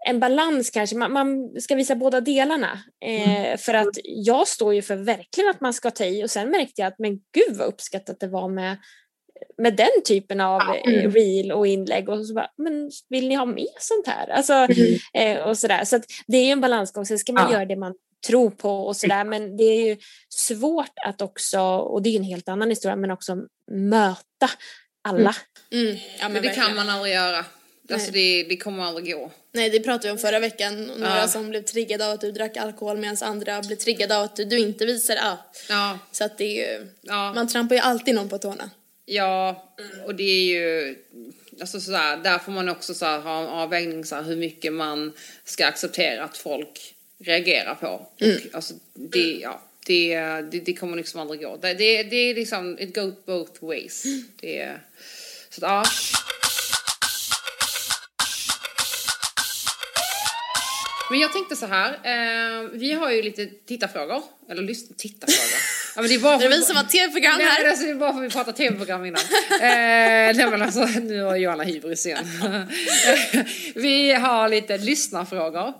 [SPEAKER 4] en balans kanske, man, man ska visa båda delarna. Eh, för att jag står ju för verkligen att man ska ta i och sen märkte jag att men gud vad uppskattat det var med med den typen av eh, reel och inlägg och så bara, men vill ni ha mer sånt här? Alltså, eh, och sådär. Så det är ju en balansgång, sen ska man
[SPEAKER 5] Ja.
[SPEAKER 4] göra det man tror på och sådär, men det är ju svårt att också, och det är en helt annan historia, men också möta alla.
[SPEAKER 1] Mm. Ja, men
[SPEAKER 2] Men det
[SPEAKER 1] verkligen.
[SPEAKER 2] kan man aldrig göra. Alltså det, det kommer aldrig gå.
[SPEAKER 1] Nej, det pratade vi om förra veckan. Några
[SPEAKER 2] Ja.
[SPEAKER 1] som blev triggade av att du drack alkohol medan andra blev triggade av att du, inte visar. Ja.
[SPEAKER 2] Ja,
[SPEAKER 1] Så att det är ju,
[SPEAKER 2] ja.
[SPEAKER 1] man trampar ju alltid någon på tårna.
[SPEAKER 2] Ja, och det är ju, alltså sådär, där får man också så här, ha en avvägning så här, hur mycket man ska acceptera att folk reagerar på. Och, alltså, det, ja, det, det, det kommer liksom aldrig gå. Det, det, det är liksom, it goes both ways. Det, så att, ja. Men jag tänkte så här, eh, vi har ju lite tittarfrågor, eller lyssna, tittarfrågor. Ja, men det är bara
[SPEAKER 1] Det är
[SPEAKER 2] för-
[SPEAKER 1] vi som har tv-program
[SPEAKER 2] Nej, men
[SPEAKER 1] här.
[SPEAKER 2] alltså, det är bara för att vi pratade tv-program innan. eh, nej, men alltså, nu har Johanna hybris igen. <laughs> vi har lite lyssnarfrågor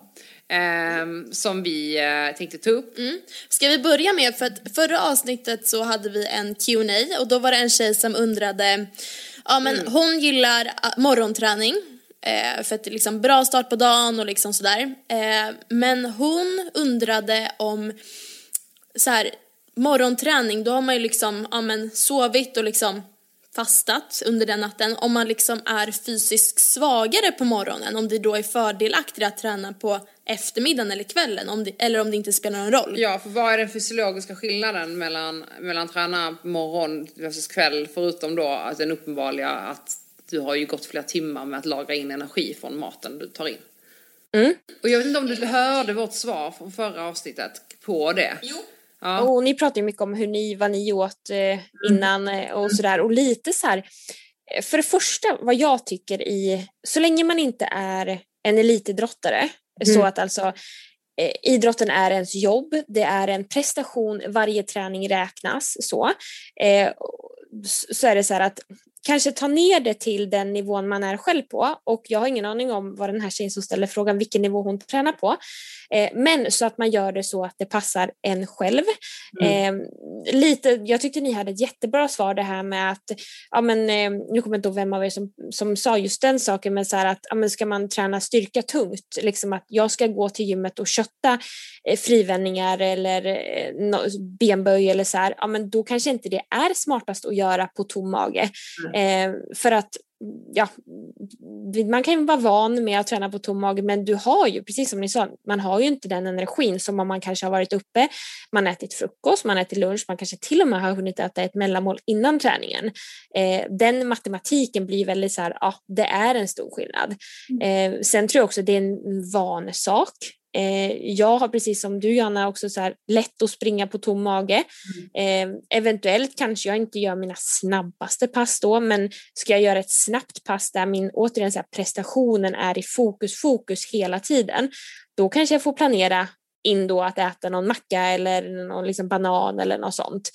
[SPEAKER 2] ehm, som vi eh, tänkte ta upp.
[SPEAKER 1] Mm. Ska vi börja med, för att förra avsnittet så hade vi en Q&A och då var det en tjej som undrade, ja men hon gillar ah, morgonträning, eh, för att det är liksom bra start på dagen och liksom sådär. Eh, men hon undrade om så här, morgonträning, då har man ju liksom, ja men sovit och liksom fastat under den natten. Om man liksom är fysiskt svagare på morgonen, om det då är fördelaktigt att träna på eftermiddagen eller kvällen, om det, eller om det inte spelar någon roll.
[SPEAKER 2] Ja, för vad är den fysiologiska skillnaden mellan, mellan träna morgon versus kväll, förutom då att den uppenbarliga att du har ju gått flera timmar med att lagra in energi från maten du tar in.
[SPEAKER 4] Mm.
[SPEAKER 2] Och jag vet inte om du hörde vårt svar från förra avsnittet på det?
[SPEAKER 1] Jo.
[SPEAKER 2] Ja.
[SPEAKER 4] Och ni pratar ju mycket om hur ni, vad ni åt eh, innan eh, och sådär. Och lite så här, eh, för det första vad jag tycker i, så länge man inte är en elitidrottare, så att alltså idrotten är ens jobb, det är en prestation, varje träning räknas så. Så är det så här att kanske ta ner det till den nivån man är själv på och jag har ingen aning om vad den här tjejen som ställer frågan, vilken nivå hon tränar på. Eh, men så att man gör det så att det passar en själv. Eh, lite, jag tyckte ni hade ett jättebra svar det här med att, ja men eh, nu kommer jag inte ihåg vem av er som, som sa just den saken, men så här att ja, men ska man träna styrka tungt, liksom att jag ska gå till gymmet och kötta eh, frivändningar eller eh, benböj eller så här, ja men då kanske inte det är smartast att göra på tom mage. Eh, för att ja, man kan ju vara van med att träna på tom mage men du har ju, precis som ni sa, man har ju inte den energin som om man kanske har varit uppe, man har ätit frukost, man har ätit lunch, man kanske till och med har hunnit äta ett mellanmål innan träningen. Eh, den matematiken blir väldigt så här, ja det är en stor skillnad. Eh, sen tror jag också det är en vanesak. Eh, jag har precis som du Johanna också så här, lätt att springa på tom mage. Eh, eventuellt kanske jag inte gör mina snabbaste pass då men ska jag göra ett snabbt pass där min återigen så här, prestationen är i fokus, fokus hela tiden då kanske jag får planera in då att äta någon macka eller någon liksom banan eller något sånt.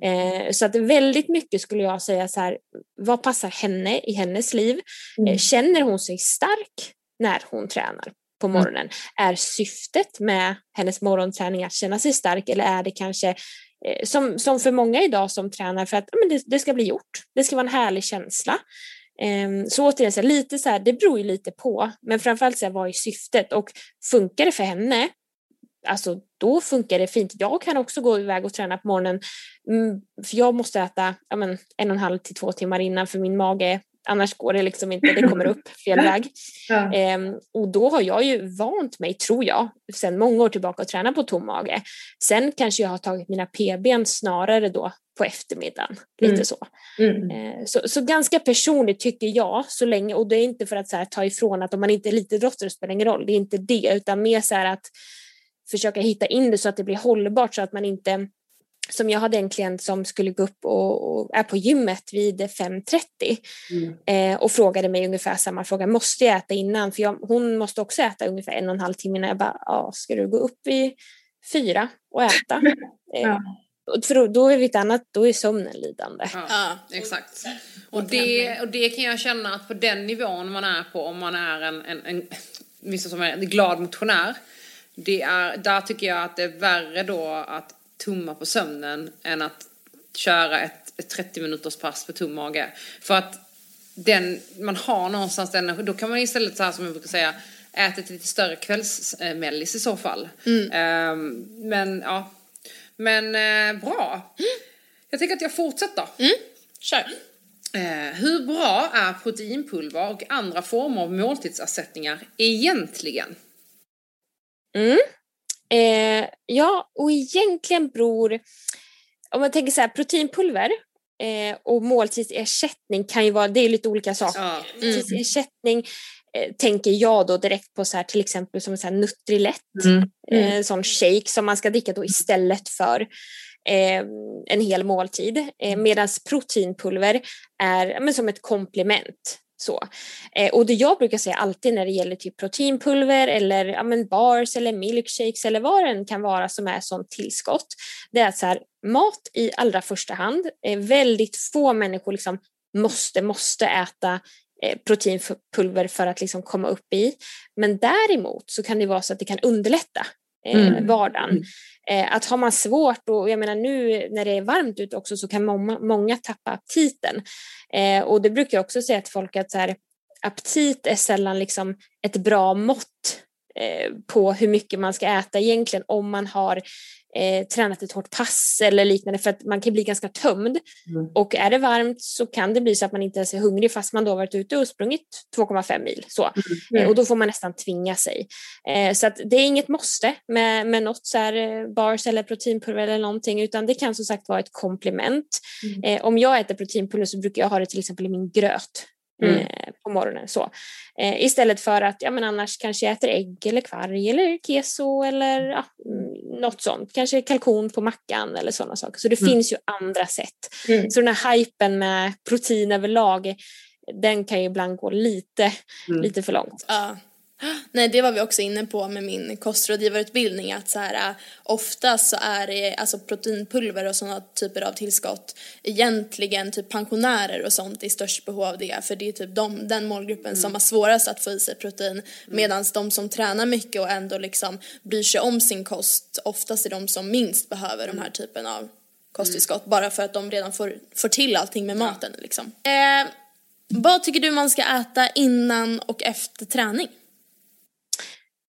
[SPEAKER 4] Eh, så att väldigt mycket skulle jag säga så här, vad passar henne i hennes liv? Eh, känner hon sig stark när hon tränar på morgonen? Är syftet med hennes morgonträning att känna sig stark eller är det kanske eh, som, som för många idag som tränar för att men det, det ska bli gjort. Det ska vara en härlig känsla. Ehm, Så återigen, så här, lite så här, det beror ju lite på, men framförallt så här, vad är syftet och funkar det för henne, alltså då funkar det fint. Jag kan också gå iväg och träna på morgonen, mm, för jag måste äta ja, men, en och en halv till två timmar innan för min mage, annars går det liksom inte, det kommer upp fel väg. <laughs>
[SPEAKER 5] Ja.
[SPEAKER 4] Ehm, och då har jag ju vant mig, tror jag, sedan många år tillbaka att träna på tom mage. Sen kanske jag har tagit mina PBn snarare då på eftermiddagen, lite
[SPEAKER 5] Mm.
[SPEAKER 4] så.
[SPEAKER 5] Mm.
[SPEAKER 4] Eh, Så, så ganska personligt tycker jag, så länge, och det är inte för att så här, ta ifrån att om man inte är elitidrottare spelar ingen roll, det är inte det, utan mer så här att försöka hitta in det så att det blir hållbart så att man inte som jag hade en klient som skulle gå upp och, och är på gymmet vid 5.30
[SPEAKER 5] Mm.
[SPEAKER 4] eh, och frågade mig ungefär samma fråga, måste jag äta innan? För jag, hon måste också äta ungefär en och en halv timme innan. Jag bara, ja, ska du gå upp vid fyra och äta? <laughs> Eh,
[SPEAKER 5] Ja.
[SPEAKER 4] och För då, då är vi ett annat, då är sömnen lidande.
[SPEAKER 2] Ja,
[SPEAKER 1] Ja.
[SPEAKER 2] exakt. Och det, och det kan jag känna att på den nivån man är på, om man är en, en, en vissa som är en glad motionär. Det är, där tycker jag att det är värre då att tumma på sömnen än att köra ett, ett 30 minuters pass på tom mage. För att den, man har någonstans den, då kan man istället så här som jag brukar säga, äta ett lite större kvällsmellis i så fall. Ehm, men ja, men eh, bra. Jag tänker att jag fortsätter.
[SPEAKER 1] Kör.
[SPEAKER 2] Eh, hur bra är proteinpulver och andra former av måltidsersättningar egentligen?
[SPEAKER 4] Eh, ja, och egentligen beror, om man tänker så här, proteinpulver eh, och måltidsersättning kan ju vara, det är lite olika saker.
[SPEAKER 2] Ja.
[SPEAKER 4] Måltidsersättning eh, tänker jag då direkt på så här, till exempel som en sån här Nutrilett, eh, en sån shake som man ska dricka då istället för eh, en hel måltid. Eh, Medan proteinpulver är men som ett komplement. Så. Eh, och det jag brukar säga alltid när det gäller typ proteinpulver eller ja, men bars eller milkshakes eller vad det än kan vara som är sånt tillskott. Det är att så här, mat i allra första hand. Eh, väldigt få människor liksom måste, måste äta eh, proteinpulver för att liksom komma upp i. Men däremot så kan det vara så att det kan underlätta eh, vardagen. Eh, att har man svårt, och jag menar nu när det är varmt ute också så kan många, många tappa aptiten. Eh, och det brukar jag också säga till folk att så här, aptit är sällan liksom ett bra mått på hur mycket man ska äta egentligen om man har eh, tränat ett hårt pass eller liknande för att man kan bli ganska tömd. Och är det varmt så kan det bli så att man inte ens är hungrig fast man då varit ute och sprungit 2,5 mil. Så. Eh, och då får man nästan tvinga sig. Eh, så att det är inget måste med, med något så här eh, bars eller proteinpulver eller någonting utan det kan som sagt vara ett komplement. Eh, om jag äter proteinpulver så brukar jag ha det till exempel i min gröt. Eh, på morgonen. Så. Eh, istället för att ja, men annars kanske jag äter ägg eller kvarg eller keso eller ja, mm, något sånt. Kanske kalkon på mackan eller sådana saker. Så det finns ju andra sätt. Så den här hypen med protein överlag den kan ju ibland gå lite, lite för långt.
[SPEAKER 1] Ja. Nej, det var vi också inne på med min kostrådgivarutbildning att så här, äh, oftast så är det alltså proteinpulver och sådana typer av tillskott egentligen typ pensionärer och sånt i störst behov av det för det är typ de, den målgruppen som har svårast att få i sig protein medan de som tränar mycket och ändå liksom bryr sig om sin kost oftast är de som minst behöver de här typen av kosttillskott bara för att de redan får, får till allting med maten liksom. Eh, vad tycker du man ska äta innan och efter träning?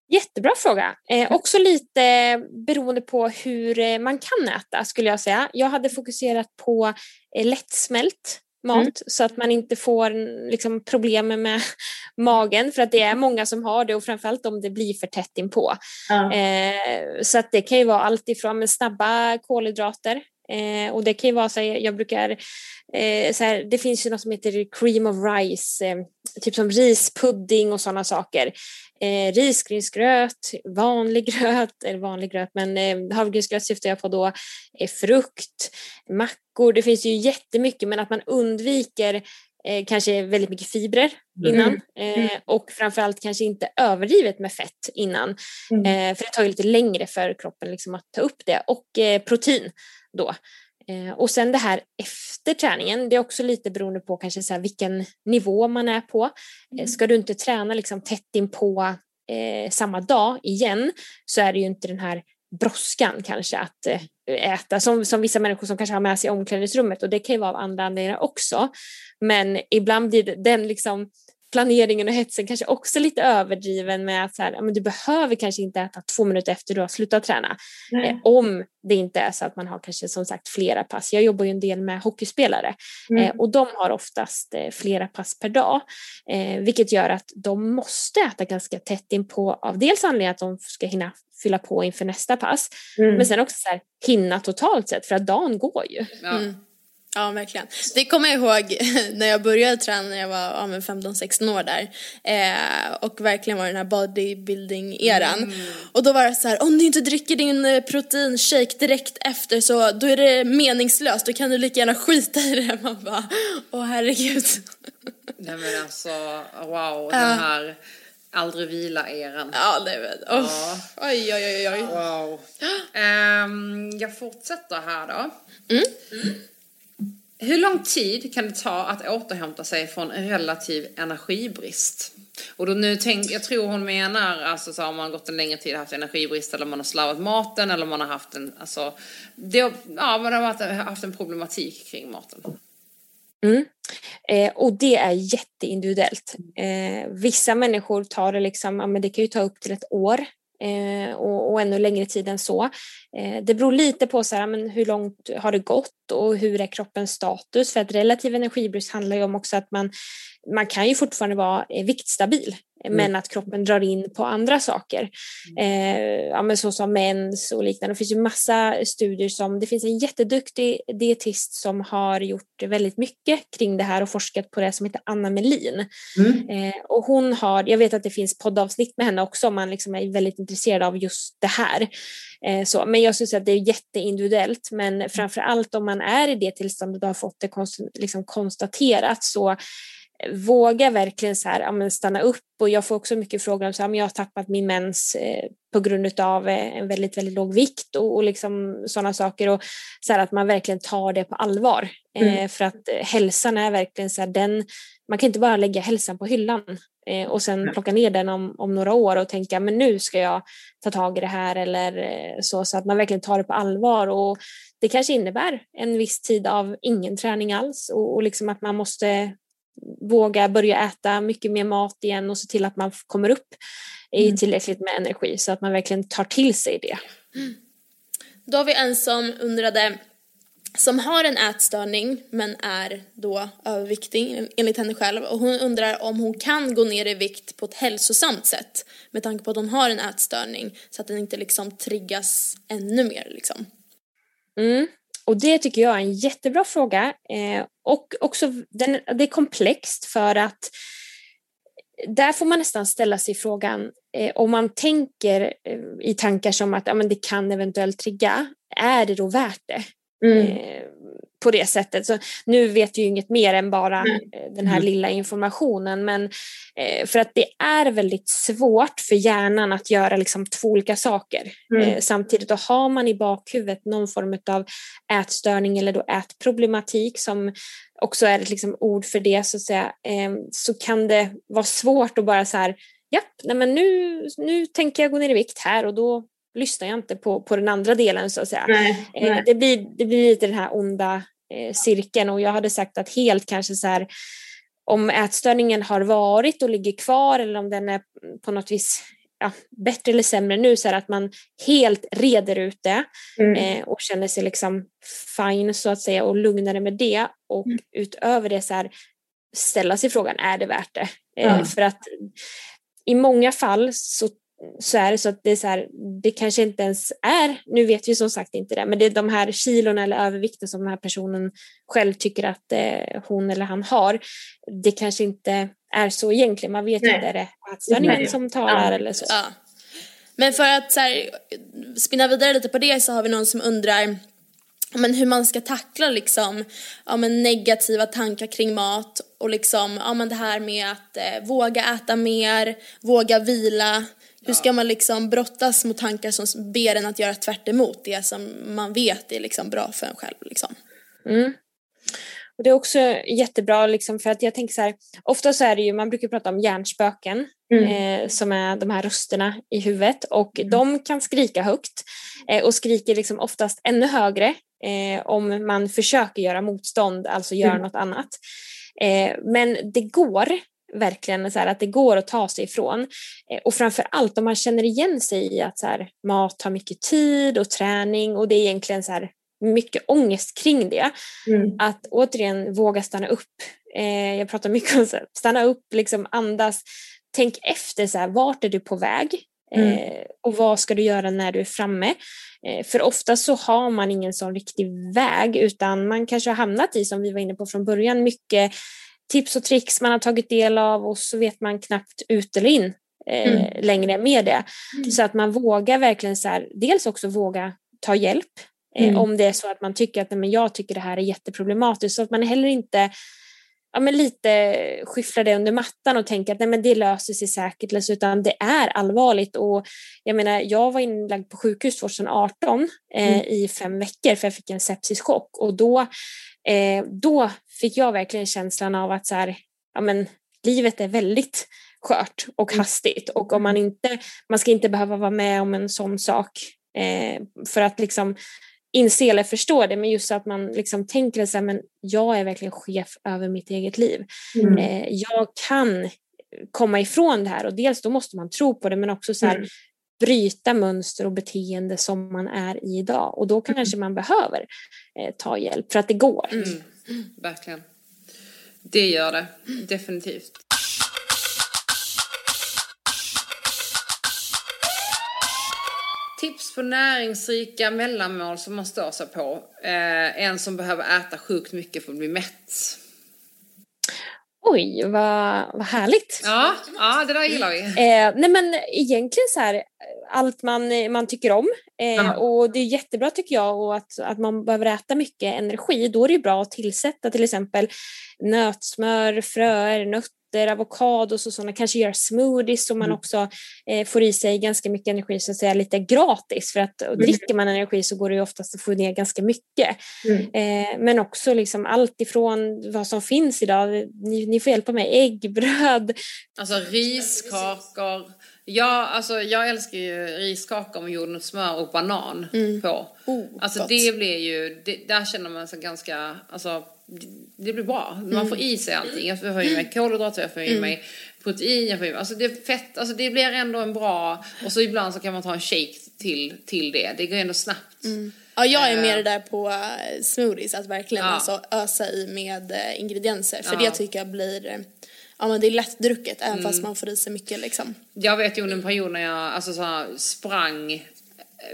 [SPEAKER 4] Jättebra fråga. Eh, också lite beroende på hur eh, man kan äta skulle jag säga. Jag hade fokuserat på eh, lättsmält mat så att man inte får liksom, problem med <laughs> magen för att det är många som har det och framförallt om det blir för tätt inpå.
[SPEAKER 5] Ja.
[SPEAKER 4] Eh, så att det kan ju vara allt ifrån snabba kolhydrater eh, och det kan ju vara så här, jag brukar eh, så här, det finns ju något som heter cream of rice, eh, typ som rispudding och sådana saker. Eh, risgrynsgröt, vanlig gröt, <laughs> eller vanlig gröt, men eh, havregrynsgröt syftar jag på då, eh, frukt, mackor, det finns ju jättemycket men att man undviker eh, kanske väldigt mycket fibrer innan eh, och framförallt kanske inte överdrivet med fett innan. Eh, för det tar ju lite längre för kroppen liksom att ta upp det. Och eh, protein då. Eh, och sen det här efter träningen, det är också lite beroende på kanske så vilken nivå man är på. Eh, ska du inte träna liksom tätt in på eh, samma dag igen så är det ju inte den här brådskan kanske att eh, äta som, som vissa människor som kanske har med sig i omklädningsrummet och det kan ju vara av andra anledningar också. Men ibland blir det- den liksom planeringen och hetsen kanske också lite överdriven med att så här, men du behöver kanske inte äta två minuter efter du har slutat träna. Eh, om det inte är så att man har kanske som sagt flera pass. Jag jobbar ju en del med hockeyspelare eh, och de har oftast eh, flera pass per dag. Eh, vilket gör att de måste äta ganska tätt in på av dels anledningen att de ska hinna fylla på inför nästa pass. Men sen också så här, hinna totalt sett för att dagen går ju.
[SPEAKER 2] Ja.
[SPEAKER 1] Ja, verkligen. Det kommer jag ihåg <laughs> när jag började träna när jag var ja, men 15-16 år där. Eh, och verkligen var den här bodybuilding-eran. Och då var det så här, om du inte dricker din eh, proteinshake direkt efter så då är det meningslöst, då kan du lika gärna skita i det. <laughs> Man bara, åh herregud. <laughs>
[SPEAKER 2] Nej men alltså, wow, den här aldrig vila-eran.
[SPEAKER 1] Ja, det vet oh.
[SPEAKER 2] Ja.
[SPEAKER 1] Oj, oj, oj, oj.
[SPEAKER 2] Wow. <gasps> Ehm, jag fortsätter här då. Hur lång tid kan det ta att återhämta sig från relativ energibrist? Och då nu tänk, jag tror hon menar, alltså så har man gått en längre tid haft energibrist eller man har slarvat maten eller man har haft en, alltså, det, ja, man har haft en problematik kring maten.
[SPEAKER 4] Mm. Eh, och det är jätteindividuellt. Eh, vissa människor tar det liksom, ja, men det kan ju ta upp till ett år eh, och, och ännu längre tid än så. Eh, det beror lite på så här, men hur långt har det gått och hur är kroppens status? För att relativ energibrist handlar ju om också att man, man kan ju fortfarande vara eh, viktstabil men att kroppen drar in på andra saker. Eh, ja, men så som mens och liknande. Det finns ju massa studier som, det finns en jätteduktig dietist som har gjort väldigt mycket kring det här och forskat på det som heter Anna Melin.
[SPEAKER 5] Mm.
[SPEAKER 4] Eh, och hon har, jag vet att det finns poddavsnitt med henne också om man liksom är väldigt intresserad av just det här. Eh, så, men jag skulle säga att det är jätteindividuellt men framför allt om man är i det tillståndet och har fått det konst, liksom konstaterat så våga verkligen så här, ja, stanna upp. Och jag får också mycket frågor om så här, men jag har tappat min mens eh, på grund av eh, en väldigt, väldigt låg vikt. Och, och liksom sådana saker. Och så här, att man verkligen tar det på allvar. Eh, för att eh, hälsan är verkligen så här, den, man kan inte bara lägga hälsan på hyllan eh, och sen plocka ner den om, om några år och tänka men nu ska jag ta tag i det här. Eller eh, så, så att man verkligen tar det på allvar. Och det kanske innebär en viss tid av ingen träning alls. Och, och liksom att man måste våga börja äta mycket mer mat igen och se till att man kommer upp i tillräckligt med energi så att man verkligen tar till sig det.
[SPEAKER 1] Då har vi en som undrade, som har en ätstörning men är då överviktig enligt henne själv och hon undrar om hon kan gå ner i vikt på ett hälsosamt sätt med tanke på att hon har en ätstörning så att den inte liksom triggas ännu mer liksom.
[SPEAKER 4] Mm. Och det tycker jag är en jättebra fråga. Eh, och också, den, det är komplext för att där får man nästan ställa sig frågan, eh, om man tänker eh, i tankar som att ja, men det kan eventuellt trigga, är det då värt det?
[SPEAKER 5] Mm.
[SPEAKER 4] Eh, på det sättet. Så nu vet vi ju inget mer än bara eh, den här lilla informationen. Men eh, för att det är väldigt svårt för hjärnan att göra liksom två olika saker.
[SPEAKER 5] Mm.
[SPEAKER 4] eh, samtidigt och har man i bakhuvudet någon form av ätstörning eller då ätproblematik som också är ett liksom ord för det så att säga. Eh, så kan det vara svårt att bara så här japp, nej men nu, nu tänker jag gå ner i vikt här och då lyssnar jag inte på, på den andra delen så att säga.
[SPEAKER 5] Nej,
[SPEAKER 4] Eh,
[SPEAKER 5] nej.
[SPEAKER 4] det, blir, det blir lite den här onda eh, cirkeln och jag hade sagt att helt kanske så här om ätstörningen har varit och ligger kvar eller om den är på något vis ja, bättre eller sämre nu så att man helt reder ut det
[SPEAKER 5] Mm.
[SPEAKER 4] eh, och känner sig liksom fine så att säga och lugnare med det och
[SPEAKER 5] Mm.
[SPEAKER 4] utöver det så här ställa sig frågan är det värt det? Eh,
[SPEAKER 5] Ja.
[SPEAKER 4] För att i många fall så så är det så att det är så här, det kanske inte ens är, nu vet vi som sagt inte det, men det är de här kilorna eller övervikten som den här personen själv tycker att eh, hon eller han har. Det kanske inte är så egentligen, man vet ju
[SPEAKER 5] Nej.
[SPEAKER 4] inte, är det ätstörningen som talar
[SPEAKER 5] Ja.
[SPEAKER 4] eller så.
[SPEAKER 1] Ja. Men för att så här, spinna vidare lite på det så har vi någon som undrar men hur man ska tackla liksom, ja, men negativa tankar kring mat och liksom, ja, men det här med att eh, våga äta mer, våga vila. Hur ska man liksom brottas mot tankar som ber en att göra tvärt emot det som man vet är liksom bra för en själv? Liksom.
[SPEAKER 4] Mm. Och det är också jättebra liksom för att jag tänker så här, ofta så är det ju, man brukar prata om hjärnspöken
[SPEAKER 5] Mm.
[SPEAKER 4] eh, som är de här rösterna i huvudet och de kan skrika högt eh, och skriker liksom oftast ännu högre eh, om man försöker göra motstånd, alltså göra
[SPEAKER 5] Mm.
[SPEAKER 4] något annat. Eh, men det går verkligen så här, att det går att ta sig ifrån. Eh, och framför allt om man känner igen sig i att så här, mat tar mycket tid och träning och det är egentligen så här, mycket ångest kring det.
[SPEAKER 5] Mm.
[SPEAKER 4] Att återigen våga stanna upp. Eh, jag pratar mycket om så här, stanna upp, liksom andas. Tänk efter, så här, vart är du på väg? Eh, och vad ska du göra när du är framme? Eh, för ofta så har man ingen sån riktig väg utan man kanske har hamnat i, som vi var inne på från början, mycket tips och tricks man har tagit del av och så vet man knappt ut eller in eh, längre med det. Så att man vågar verkligen så här, dels också våga ta hjälp eh,
[SPEAKER 5] Mm.
[SPEAKER 4] om det är så att man tycker att nej, men jag tycker det här är jätteproblematiskt så att man heller inte ja, men lite skyfflar det under mattan och tänker att nej, men det löser sig säkert utan det är allvarligt. Och jag menar jag var inlagd på sjukhus 2018 eh,
[SPEAKER 5] Mm.
[SPEAKER 4] i fem veckor för jag fick en sepsischock. Och då, eh, då fick jag verkligen känslan av att så här, ja, men, livet är väldigt skört och hastigt. Och om man inte, man ska inte behöva vara med om en sån sak eh, för att liksom inse eller förstå det, men just att man liksom tänker så här, men jag är verkligen chef över mitt eget liv.
[SPEAKER 5] Mm.
[SPEAKER 4] Eh, jag kan komma ifrån det här och dels då måste man tro på det men också så här,
[SPEAKER 5] Mm.
[SPEAKER 4] bryta mönster och beteende som man är i idag och då kanske man behöver eh, ta hjälp för att det går.
[SPEAKER 2] Mm. Verkligen. Det gör det. Definitivt. Tips på näringsrika mellanmål som man stör sig på. Eh, en som behöver äta sjukt mycket för att bli mätt.
[SPEAKER 4] Oj, vad, vad härligt!
[SPEAKER 2] Ja, ja det där gillar vi.
[SPEAKER 4] Eh, nej men egentligen så här, allt man, man tycker om eh, och det är jättebra tycker jag och att, att man behöver äta mycket energi då är det ju bra att tillsätta till exempel nötsmör, fröer, nötter, avokados och sådana, kanske göra smoothies så man
[SPEAKER 5] Mm.
[SPEAKER 4] också eh, får i sig ganska mycket energi så att säga lite gratis för att och dricker man energi så går det ju oftast att få ner ganska mycket.
[SPEAKER 5] Mm.
[SPEAKER 4] Eh, men också liksom allt ifrån vad som finns idag, ni, ni får hjälpa mig, ägg, bröd,
[SPEAKER 2] Alltså riskakor. Ja, alltså jag älskar ju riskakor med jordnötssmör och banan på.
[SPEAKER 1] Oh,
[SPEAKER 2] Alltså
[SPEAKER 1] gott.
[SPEAKER 2] det blir ju, det, där känner man sig ganska, alltså det, det blir bra. Man får i sig allting. Jag får i mig kolhydrater, jag får i mig protein, jag får i mig, alltså det är fett, alltså det blir ändå en bra, och så ibland så kan man ta en shake till, till det. Det går ändå snabbt.
[SPEAKER 1] Ja, jag är
[SPEAKER 2] Eh.
[SPEAKER 1] mer det där på eh, smoothies, att verkligen
[SPEAKER 2] Ja.
[SPEAKER 1] alltså ösa i med eh, ingredienser. För
[SPEAKER 2] Ja.
[SPEAKER 1] det tycker jag blir, eh, ja men det är lättdrucket även
[SPEAKER 2] Mm.
[SPEAKER 1] fast man får i sig mycket liksom.
[SPEAKER 2] Jag vet ju under en period när jag alltså, så här, sprang eh,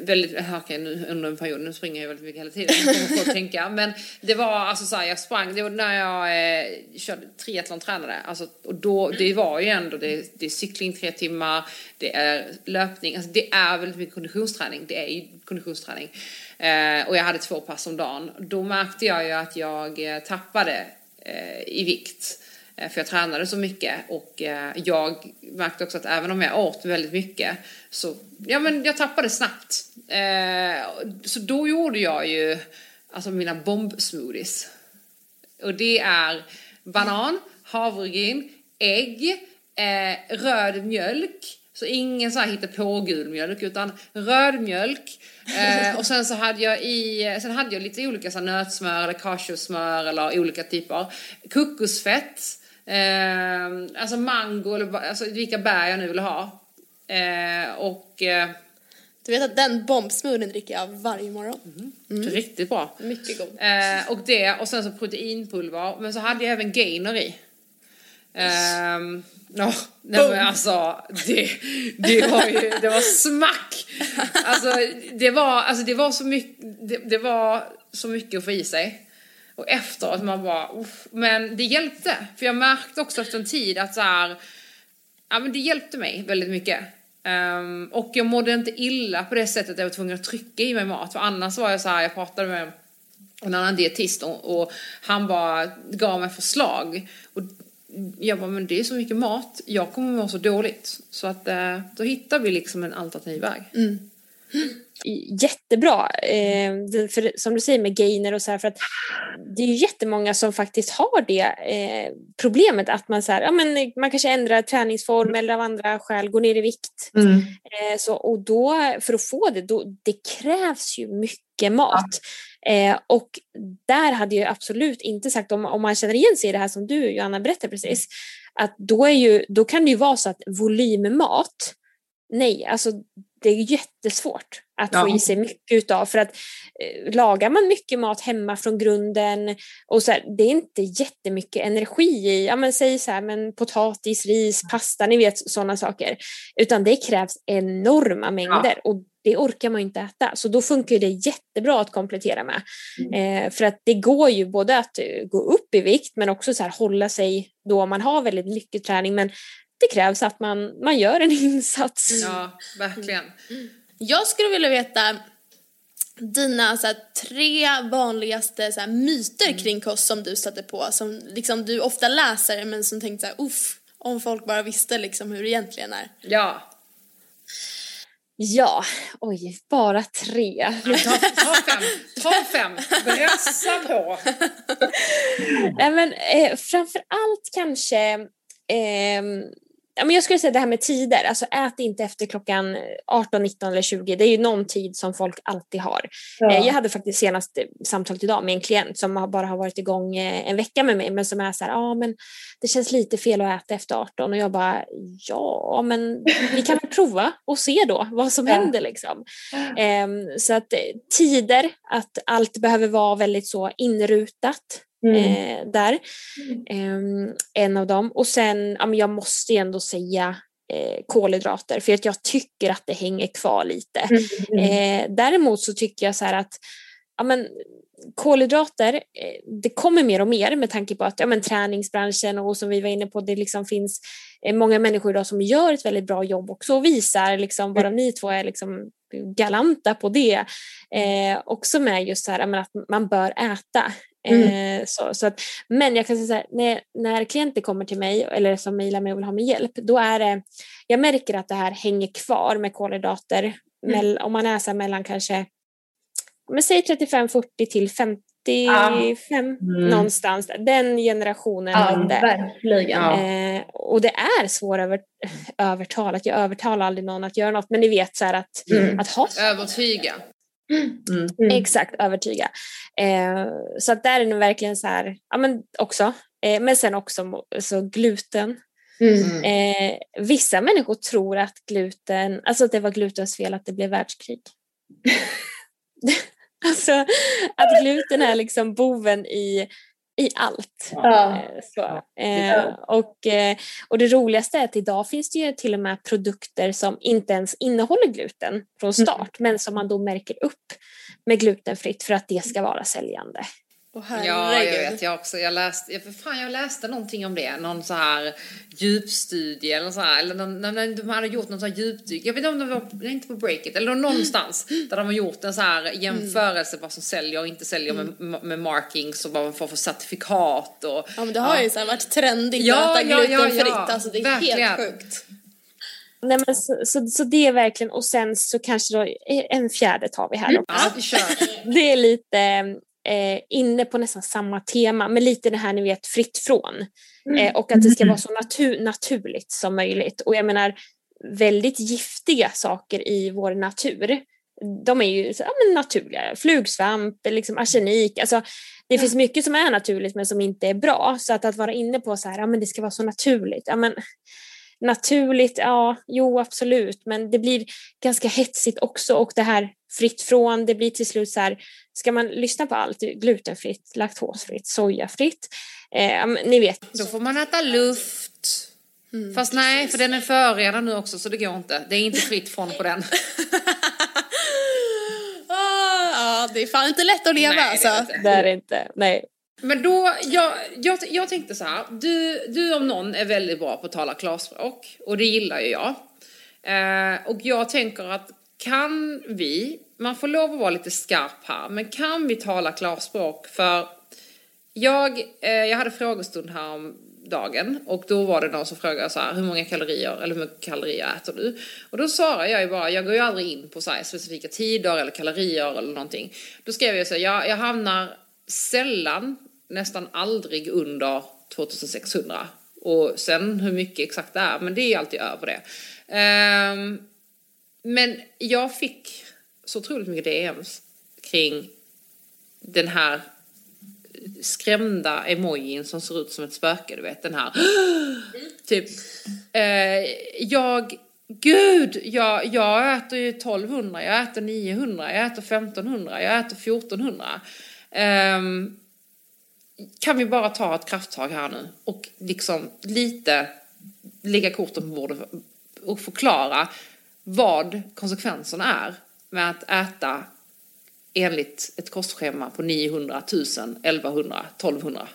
[SPEAKER 2] väldigt, eh, okej nu under en period, nu springer jag väldigt mycket hela tiden, jag kommer att tänka. <laughs> Men det var alltså så här, jag sprang, det var när jag eh, körde triathlon tränade. Alltså, och då, det var ju ändå, det, det är cykling tre timmar, det är löpning, alltså det är väldigt mycket konditionsträning, det är ju konditionsträning. Eh, och jag hade två pass om dagen. Då märkte jag ju att jag eh, tappade eh, i vikt. Eh, för jag tränade så mycket och eh, jag märkte också att även om jag åt väldigt mycket så, ja men jag tappade snabbt. Eh, så då gjorde jag ju alltså mina bombsmoothies. Och det är banan, havregryn, ägg, röd mjölk. Så ingen så här hitta på gul mjölk utan röd mjölk. Eh, och sen så hade jag i, sen hade jag lite olika så här, nötsmör eller cashewsmör. eller olika typer. Kokosfett. Eh, alltså mango eller alltså vilka bär jag nu vill ha. Eh, och eh,
[SPEAKER 1] Du vet att den bombsmoothien dricker jag varje morgon.
[SPEAKER 2] riktigt bra.
[SPEAKER 1] Mycket god.
[SPEAKER 2] Eh, och det, och sen så proteinpulver. Men så hade jag även gainer i. Ehm, ja, nej men alltså det, det var ju, det var smack! Alltså det var, alltså det var så mycket, det, det var så mycket att få i sig. Och efteråt man bara, uff. men det hjälpte. För jag märkte också efter en tid att så här, ja men det hjälpte mig väldigt mycket. Um, och jag mådde inte illa på det sättet att jag var tvungen att trycka i mig mat. För annars var jag så här, jag pratade med en annan dietist och, och han bara gav mig förslag. Och jag bara, men det är så mycket mat, jag kommer må så dåligt. Så att uh, då hittar vi liksom en alternativ väg.
[SPEAKER 4] Mm jättebra. Eh, det- för, som du säger med gainer och så här, för att det är ju jättemånga som faktiskt har det eh, problemet att man, så här, ja, men man kanske ändrar träningsform eller av andra skäl går ner i vikt.
[SPEAKER 5] Mm.
[SPEAKER 4] Eh, så, och då, för att få det, då, det krävs ju mycket mat. Eh, och där hade jag absolut inte sagt, om, om man känner igen sig i det här som du Johanna berättade precis, att då, är ju, då kan det ju vara så att volymmat, nej, alltså det är jättesvårt att få
[SPEAKER 5] Ja.
[SPEAKER 4] i sig mycket utav för att eh, lagar man mycket mat hemma från grunden och så här, det är inte jättemycket energi i, ja men säg så här, men potatis, ris, pasta, ni vet sådana saker. Utan det krävs enorma mängder och det orkar man inte äta. Så då funkar det jättebra att komplettera med. Eh, för att det går ju både att eh, gå upp i vikt men också så här, hålla sig då man har väldigt mycket träning. Men det krävs att man, man gör en <laughs> insats.
[SPEAKER 2] Ja, verkligen.
[SPEAKER 1] Jag skulle vilja veta dina så här, tre vanligaste så här, myter
[SPEAKER 2] Mm.
[SPEAKER 1] kring kost som du stöter på, som liksom, du ofta läser men som tänkte så här, uff, om folk bara visste liksom hur det egentligen är.
[SPEAKER 2] Ja.
[SPEAKER 4] Ja, oj, bara tre.
[SPEAKER 2] Ta, ta fem, ta fem, brassa på. <laughs>
[SPEAKER 4] Nej, men, eh, framför allt kanske ehm, ja, men jag skulle säga det här med tider, alltså ät inte efter klockan 18, 19 eller 20. Det är ju någon tid som folk alltid har.
[SPEAKER 5] Ja.
[SPEAKER 4] Eh, Jag hade faktiskt senast eh, samtalet idag med en klient som bara har varit igång eh, en vecka med mig men som är så här, ja men det känns lite fel att äta efter 18 och jag bara, ja men vi kan väl prova och se då vad som
[SPEAKER 5] Ja.
[SPEAKER 4] händer liksom. Ehm, så att eh, tider, att allt behöver vara väldigt så inrutat
[SPEAKER 5] Mm.
[SPEAKER 4] eh, där. Ehm, en av dem. Och sen, ja, men jag måste ju ändå säga eh, kolhydrater för att jag tycker att det hänger kvar lite.
[SPEAKER 5] Mm.
[SPEAKER 4] Eh, däremot så tycker jag så här att ja, men, kolhydrater, eh, det kommer mer och mer med tanke på att ja, men, träningsbranschen och som vi var inne på, det liksom finns många människor idag som gör ett väldigt bra jobb också och visar liksom, varav ni två är liksom galanta på det. Eh, också med just så här, att man bör äta. Eh, så, så att, men jag kan säga så här, när, när klienter kommer till mig eller som mejlar mig och vill ha min hjälp, då är det, jag märker att det här hänger kvar med kolhydrater. Mell, om man är så här mellan kanske, men säg 35-40 till 55
[SPEAKER 5] Mm.
[SPEAKER 4] någonstans, där. den generationen
[SPEAKER 5] Ja, verkligen. Ja.
[SPEAKER 4] Eh, och det är svårt övertalat. Jag övertalar aldrig någon att göra något, men ni vet så här att,
[SPEAKER 5] Mm.
[SPEAKER 4] att ha
[SPEAKER 2] Övertyga.
[SPEAKER 5] Mm. Mm.
[SPEAKER 4] Exakt, övertyga. Eh, så att där är det verkligen så här, ja men också, eh, men sen också så gluten.
[SPEAKER 5] Mm.
[SPEAKER 4] Eh, vissa människor tror att gluten, alltså att det var glutens fel att det blev världskrig. <laughs> <laughs> alltså att gluten är liksom boven i, i allt.
[SPEAKER 5] Ja.
[SPEAKER 4] Eh, Så. Eh, och, eh, och det roligaste är att idag finns det ju till och med produkter som inte ens innehåller gluten från start men som man då märker upp med glutenfritt för att det ska vara säljande.
[SPEAKER 1] Åh
[SPEAKER 2] Ja, jag vet. Jag också. Jag läste, jag, för fan, jag läste någonting om det. Någon så här djupstudie eller så här. Eller någon, när- när de hade gjort någon så här djupdyk. Jag vet inte om det var, nej, inte på Breakit, eller någonstans. Där de har gjort en så här jämförelse vad som säljer och inte säljer med, med markings och vad man får för certifikat och...
[SPEAKER 1] Ja men det har ju så här varit trendigt
[SPEAKER 2] Ja,
[SPEAKER 1] att äta
[SPEAKER 2] ja, ja,
[SPEAKER 1] glutenfritt.
[SPEAKER 2] ja.
[SPEAKER 1] Alltså det är
[SPEAKER 2] Verkligen.
[SPEAKER 1] helt sjukt.
[SPEAKER 4] Nej, men så, så, så det är verkligen, och sen så kanske då, en fjärde tar vi här också.
[SPEAKER 2] Ja, vi kör. <laughs>
[SPEAKER 4] Det är lite eh, inne på nästan samma tema, men lite det här ni vet fritt från. Eh, och att det ska vara så natu- naturligt som möjligt. Och jag menar, väldigt giftiga saker i vår natur, de är ju ja, men naturliga. Flugsvamp, liksom arsenik, alltså det finns mycket som är naturligt men som inte är bra. Så att, att vara inne på så här, ja men det ska vara så naturligt. Ja, men, naturligt, ja, jo absolut, men det blir ganska hetsigt också och det här fritt från, det blir till slut så här, ska man lyssna på allt, glutenfritt, laktosfritt, sojafritt, eh, ni vet.
[SPEAKER 2] Då får man äta luft. Fast nej, för den är förorenad nu också så det går inte. Det är inte fritt från på den. <laughs>
[SPEAKER 1] Ah, ja, det är fan inte lätt att leva
[SPEAKER 2] Nej, det
[SPEAKER 1] alltså.
[SPEAKER 2] är inte.
[SPEAKER 4] Det är det inte, nej.
[SPEAKER 2] Men då, jag, jag, jag tänkte så här, du, du om någon är väldigt bra på att tala klarspråk och det gillar ju jag. Eh, och jag tänker att kan vi, man får lov att vara lite skarp här, men kan vi tala klarspråk för jag, eh, jag hade frågestund här om dagen och då var det någon som frågade så här, hur många kalorier eller hur mycket kalorier äter du? Och då svarade jag ju bara, jag går ju aldrig in på så här specifika tider eller kalorier eller någonting. Då skrev jag så här, jag, jag hamnar sällan, nästan aldrig under 2600. Och sen hur mycket exakt det är, men det är ju alltid över det. Um, men jag fick så otroligt mycket DMs kring den här skrämda emojin som ser ut som ett spöke, du vet den här. <gasps> typ, eh, jag, gud, jag, jag äter ju 1200, jag äter 900, jag äter 1500, jag äter 1400. Eh, kan vi bara ta ett krafttag här nu och liksom lite lägga korten på bordet och förklara vad konsekvenserna är med att äta enligt ett kostschema på 900, 1000, 1100, 1200.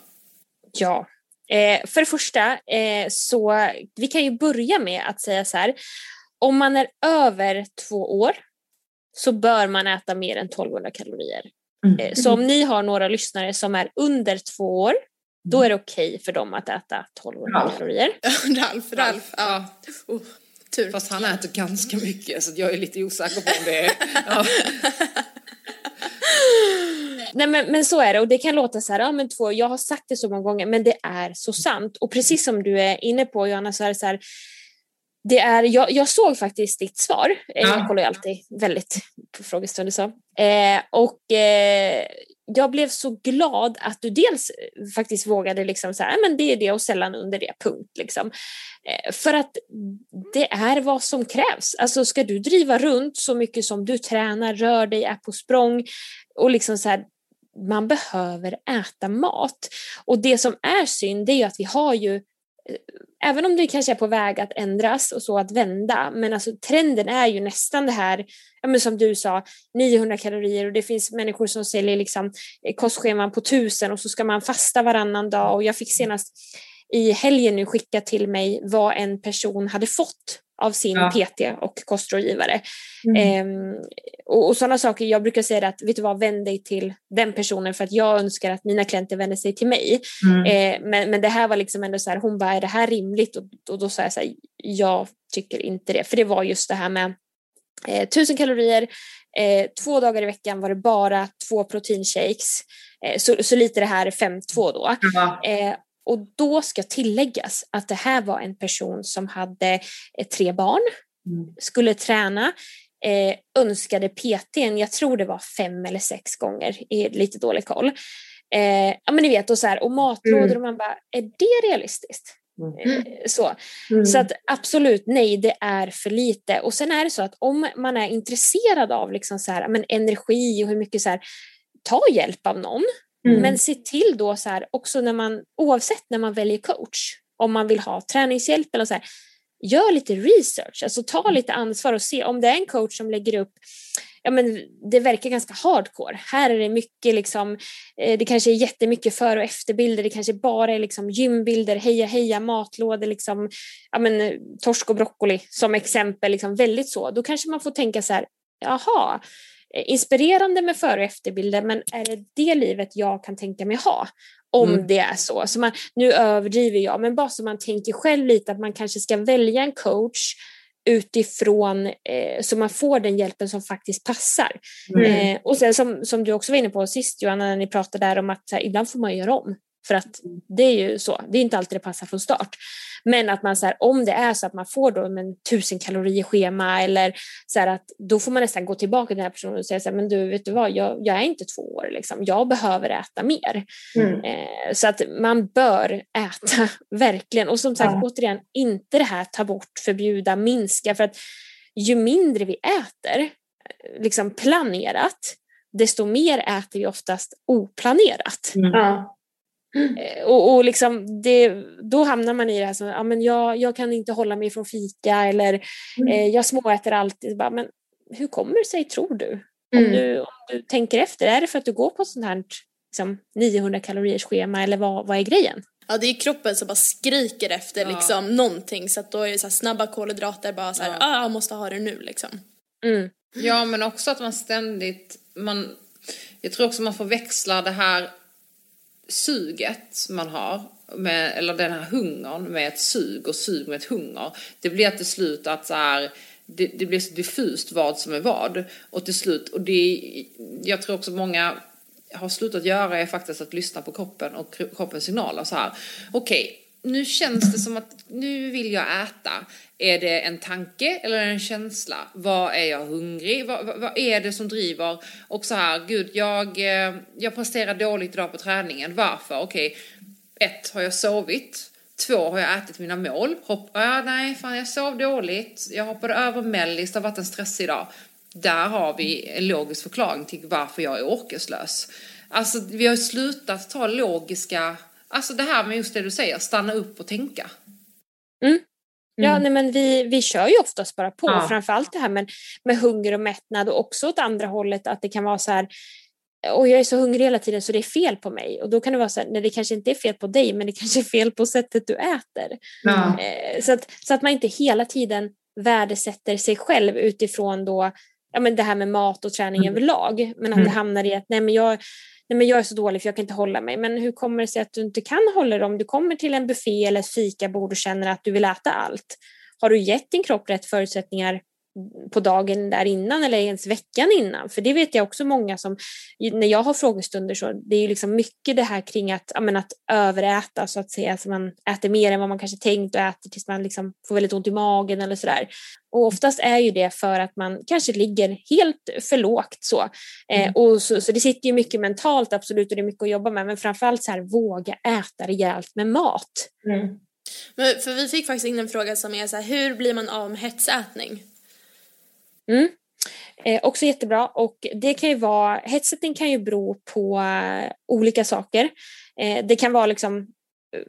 [SPEAKER 4] Ja. Eh, för det första, eh, så vi kan ju börja med att säga så här. Om man är över två år så bör man äta mer än 1200 kalorier.
[SPEAKER 5] Mm.
[SPEAKER 4] Eh, så om ni har några lyssnare som är under två år, då är det okej för dem att äta 1200
[SPEAKER 5] Ja.
[SPEAKER 4] kalorier. <laughs>
[SPEAKER 1] Ralf, Ralf. Ja. Oh, tur.
[SPEAKER 2] Fast han äter ganska mycket så jag är lite osäker på om det är... <laughs> Ja. <laughs>
[SPEAKER 4] Nej men, men så är det och det kan låta så här, ja men två, jag har sagt det så många gånger men det är så sant och precis som du är inne på Johanna så är det så här, det är, jag, jag såg faktiskt ditt svar. Eh,
[SPEAKER 5] Ja.
[SPEAKER 4] Jag kollar ju alltid väldigt på frågestunder så. Eh, och eh, jag blev så glad att du dels eh, faktiskt vågade liksom så här, men det är det och sällan under det, punkt. Liksom. Eh, för att det är vad som krävs. Alltså ska du driva runt så mycket som du tränar, rör dig, är på språng och liksom så här, man behöver äta mat. Och det som är synd det är ju att vi har ju Även om det kanske är på väg att ändras och så att vända, men alltså trenden är ju nästan det här, ja men som du sa, 900 kalorier och det finns människor som säljer liksom eh, kostscheman på 1000 och så ska man fasta varannan dag. Och jag fick senast i helgen nu skicka till mig vad en person hade fått av sin
[SPEAKER 5] Ja.
[SPEAKER 4] PT och kostrådgivare.
[SPEAKER 5] Mm.
[SPEAKER 4] Ehm, och, och sådana saker, jag brukar säga att vet du vad, vänd dig till den personen för att jag önskar att mina klienter vänder sig till mig.
[SPEAKER 5] Mm.
[SPEAKER 4] Eh, men, men det här var liksom ändå så här, hon bara, är det här rimligt? Och, och då sa jag så här, jag tycker inte det. För det var just det här med eh, 1000 kalorier, eh, två dagar i veckan var det bara två proteinshakes. Eh, så, så lite det här 5-2 då.
[SPEAKER 5] Ja.
[SPEAKER 4] Eh, och då ska tilläggas att det här var en person som hade eh, tre barn,
[SPEAKER 5] Mm.
[SPEAKER 4] skulle träna, eh, önskade PTn, jag tror det var fem eller sex gånger, i lite dålig koll. Eh, ja men ni vet, och, så här, och matlådor
[SPEAKER 5] Mm.
[SPEAKER 4] och man bara, är det realistiskt?
[SPEAKER 5] Mm.
[SPEAKER 4] Eh, så.
[SPEAKER 5] Mm.
[SPEAKER 4] Så att absolut, nej, det är för lite. Och sen är det så att om man är intresserad av liksom så här, men energi och hur mycket så här, ta hjälp av någon.
[SPEAKER 5] Mm.
[SPEAKER 4] Men se till då så här, också när man, oavsett när man väljer coach, om man vill ha träningshjälp eller så här, gör lite research, alltså ta lite ansvar och se om det är en coach som lägger upp Ja, men det verkar ganska hardcore. Här är det mycket liksom, eh, det kanske är jättemycket före och efterbilder, det kanske bara är liksom gymbilder, heja heja, matlådor, liksom, ja, men, eh, torsk och broccoli som exempel, liksom, väldigt så. Då kanske man får tänka så här, jaha, inspirerande med före och efterbilder, men är det det livet jag kan tänka mig ha? Om
[SPEAKER 5] Mm.
[SPEAKER 4] det är så. så man, nu överdriver jag, men bara så man tänker själv lite att man kanske ska välja en coach utifrån eh, så man får den hjälpen som faktiskt passar.
[SPEAKER 5] Mm.
[SPEAKER 4] Eh, och sen som, som du också var inne på sist Johanna, när ni pratade där om att här, ibland får man göra om. För att det är ju så, det är inte alltid det passar från start. Men att man så här, om det är så att man får då en tusen kalorier schema eller så här att då får man nästan gå tillbaka till den här personen och säga så här, men du vet du vad, jag, jag är inte två år liksom, jag behöver äta mer.
[SPEAKER 5] Mm.
[SPEAKER 4] Eh, så att man bör äta, <laughs> verkligen. Och som sagt,
[SPEAKER 5] Ja.
[SPEAKER 4] återigen, inte det här ta bort, förbjuda, minska. För att ju mindre vi äter, eh, liksom planerat, desto mer äter vi oftast oplanerat.
[SPEAKER 5] Mm. Ja.
[SPEAKER 4] Eh, Och, och liksom det, då hamnar man i det här som, ja, men jag, jag kan inte hålla mig från fika eller
[SPEAKER 5] Mm.
[SPEAKER 4] eh, jag småäter alltid. Bara, men hur kommer det sig, tror du? Om,
[SPEAKER 5] Mm.
[SPEAKER 4] du? om du tänker efter, är det för att du går på sånt här liksom, 900 kaloriers schema eller vad, vad är grejen?
[SPEAKER 1] Ja, det är kroppen som bara skriker efter
[SPEAKER 2] Ja.
[SPEAKER 1] liksom någonting så att då är det så här snabba kolhydrater bara så här,
[SPEAKER 2] Ja.
[SPEAKER 1] ah, jag måste ha det nu liksom.
[SPEAKER 4] Mm.
[SPEAKER 2] Ja, men också att man ständigt, man, jag tror också man får växla det här suget man har, med, eller den här hungern med ett sug och sug med ett hunger. Det blir till slut att så här, det, det blir så diffust vad som är vad. Och till slut, och det, jag tror också många har slutat göra är faktiskt att lyssna på kroppen och kroppens signaler så här. Okej, nu känns det som att nu vill jag äta. Är det en tanke eller en känsla? Vad är jag hungrig? Vad, vad, vad är det som driver? Och så här, gud, jag, eh, jag presterar dåligt idag på träningen. Varför? Okej, ett, har jag sovit? Två, har jag ätit mina mål? Hopp, ah, nej, fan jag sov dåligt. Jag hoppade över mellis, det har varit en stressig dag. Där har vi en logisk förklaring till varför jag är orkeslös. Alltså, vi har slutat ta logiska, alltså det här med just det du säger, stanna upp och tänka.
[SPEAKER 4] Ja, nej, men vi, vi kör ju oftast bara på,
[SPEAKER 5] Ja.
[SPEAKER 4] framförallt det här med, med hunger och mättnad och också åt andra hållet att det kan vara så här och jag är så hungrig hela tiden så det är fel på mig. Och då kan det vara så här, nej det kanske inte är fel på dig men det kanske är fel på sättet du äter.
[SPEAKER 5] Ja.
[SPEAKER 4] Eh, så, att, så att man inte hela tiden värdesätter sig själv utifrån då, ja, men det här med mat och träning
[SPEAKER 5] Mm.
[SPEAKER 4] överlag. Men att
[SPEAKER 5] Mm.
[SPEAKER 4] det hamnar i att nej, men jag, nej, men jag är så dålig för jag kan inte hålla mig. Men hur kommer det sig att du inte kan hålla dig om du kommer till en buffé eller ett fikabord och känner att du vill äta allt? Har du gett din kropp rätt förutsättningar på dagen där innan eller ens veckan innan. För det vet jag också många som, när jag har frågestunder så, det är ju liksom mycket det här kring att, men att överäta så att säga, att man äter mer än vad man kanske tänkt och äter tills man liksom får väldigt ont i magen eller sådär. Och oftast är ju det för att man kanske ligger helt för lågt så. Eh,
[SPEAKER 5] Mm.
[SPEAKER 4] och så, så det sitter ju mycket mentalt absolut och det är mycket att jobba med men framförallt så här våga äta rejält med mat.
[SPEAKER 5] Mm.
[SPEAKER 1] Men, för vi fick faktiskt in en fråga som är så här, hur blir man av med hetsätning?
[SPEAKER 4] Mm. Eh, också jättebra och det kan ju vara, hetsättning kan ju bero på eh, olika saker. Eh, det kan vara liksom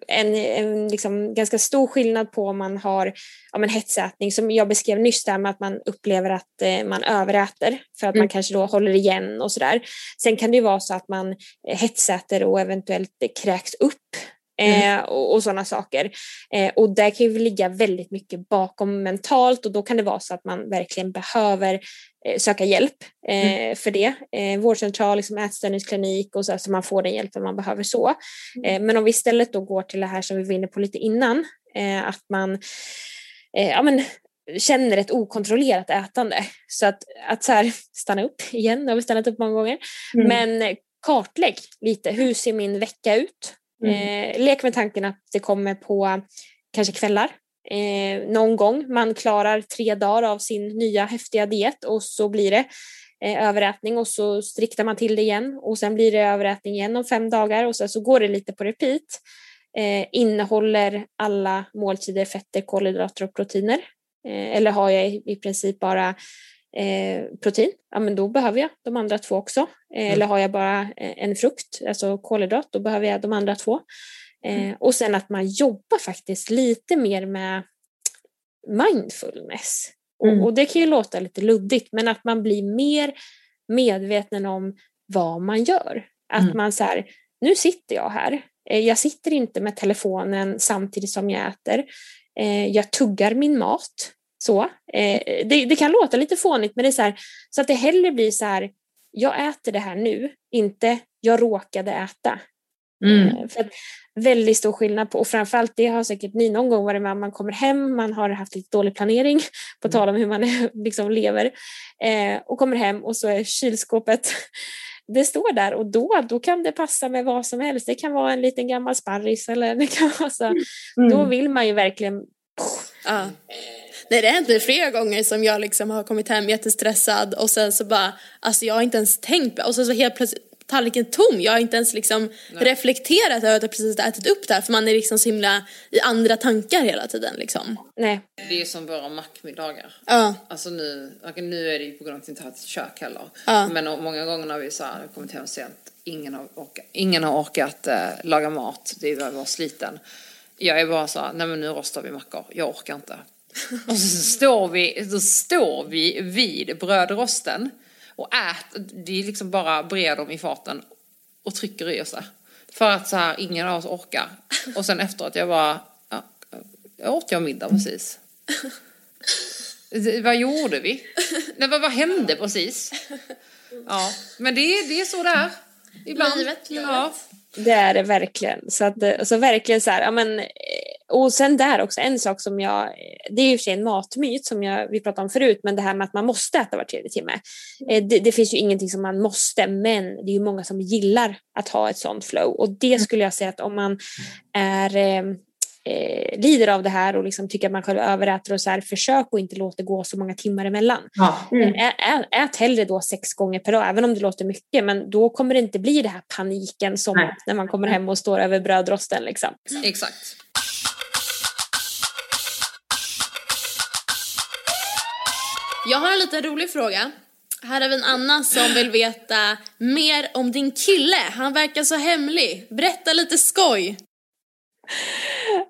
[SPEAKER 4] en, en liksom ganska stor skillnad på om man har ja, men hetsätning som jag beskrev nyss där med att man upplever att eh, man överäter för att man
[SPEAKER 5] Mm.
[SPEAKER 4] kanske då håller igen och sådär. Sen kan det ju vara så att man eh, hetsäter och eventuellt eh, kräks upp eh, och, och sådana saker. Eh, och där kan ju ligga väldigt mycket bakom mentalt och då kan det vara så att man verkligen behöver eh, söka hjälp eh, för det. Eh, vårdcentral, liksom ätstörningsklinik och så, så man får den hjälpen man behöver så. Eh, men om vi istället då går till det här som vi var inne på lite innan, att man ja, men, känner ett okontrollerat ätande. Så att, att så här, <laughs> stanna upp igen, det har vi stannat upp många gånger,
[SPEAKER 5] Mm.
[SPEAKER 4] men kartlägg lite, hur ser min vecka ut?
[SPEAKER 5] Mm.
[SPEAKER 4] Eh, lek med tanken att det kommer på kanske kvällar. Eh, någon gång man klarar tre dagar av sin nya häftiga diet och så blir det eh, överätning och så striktar man till det igen och sen blir det överätning igen om fem dagar och sen så går det lite på repeat. Eh, innehåller alla måltider fetter, kolhydrater och proteiner? Eh, eller har jag i, i princip bara eh, protein? Ja, men då behöver jag de andra två också. Eh, Eller har jag bara eh, en frukt, alltså kolhydrat, då behöver jag de andra två. Eh, och sen att man jobbar faktiskt lite mer med mindfulness.
[SPEAKER 5] Mm.
[SPEAKER 4] Och, och det kan ju låta lite luddigt, men att man blir mer medveten om vad man gör. Att
[SPEAKER 5] Mm.
[SPEAKER 4] man så här, nu sitter jag här. Jag sitter inte med telefonen samtidigt som jag äter. Jag tuggar min mat. Så. Eh, Det, det kan låta lite fånigt, men det är så här, så att det hellre blir så här, jag äter det här nu, inte jag råkade äta.
[SPEAKER 5] Mm.
[SPEAKER 4] Eh, För att väldigt stor skillnad på, och framförallt det har säkert ni någon gång varit med man kommer hem, man har haft lite dålig planering, på tal om hur man <laughs> liksom lever, eh, och kommer hem och så är kylskåpet <laughs> det står där och då, då kan det passa med vad som helst. Det kan vara en liten gammal sparris eller det kan vara så. Då
[SPEAKER 5] Mm.
[SPEAKER 4] vill man ju verkligen
[SPEAKER 1] Ja. Nej det har hänt mig flera gånger som jag liksom har kommit hem jättestressad och sen så bara, alltså jag har inte ens tänkt på och sen så helt plötsligt tallriken tom, jag har inte ens liksom reflekterat över att jag precis ätit upp det här för man är liksom så himla i andra tankar hela tiden liksom.
[SPEAKER 4] Nej.
[SPEAKER 2] Det är som våra mackmiddagar.
[SPEAKER 1] Ja.
[SPEAKER 2] Alltså nu, nu är det ju på grund av att vi inte har ett kök heller.
[SPEAKER 1] Ja.
[SPEAKER 2] Men många gånger när vi så här, kommit hem sent, ingen har orkat, ingen har orkat eh, laga mat, det var, var sliten. Jag är bara så här, nej men nu rostar vi mackor, jag orkar inte. Och så står vi, så står vi vid brödrosten och äter, det är liksom bara brer dem i faten och trycker i oss. För att så här, ingen av oss orkar. Och sen efteråt jag bara, ja, jag åt jag middag precis. Det- Vad gjorde vi? Nej, vad, vad hände precis? Ja, men det, är- det är så det är. Ibland.
[SPEAKER 1] Livet, livet.
[SPEAKER 2] Ja.
[SPEAKER 4] Det är det verkligen. Så, att, så verkligen så här, ja, men, och sen där också en sak som jag, eh, det är ju för sig en matmyt som jag, vi pratade om förut, men det här med att man måste äta var tredje timme. Eh, Det, det finns ju ingenting som man måste, men det är ju många som gillar att ha ett sånt flow och det skulle jag säga att om man är eh, eh, lider av det här och liksom tycker att man själv överäter och så här, försök att inte låta det gå så många timmar emellan.
[SPEAKER 5] Ja. Mm.
[SPEAKER 4] Ä, ä, ät hellre då sex gånger per dag, även om det låter mycket, men då kommer det inte bli det här paniken som
[SPEAKER 5] Nej.
[SPEAKER 4] när man kommer hem och står över brödrosten. Liksom.
[SPEAKER 2] Exakt.
[SPEAKER 1] Jag har en liten rolig fråga. Här har vi en Anna som vill veta mer om din kille. Han verkar så hemlig. Berätta lite skoj.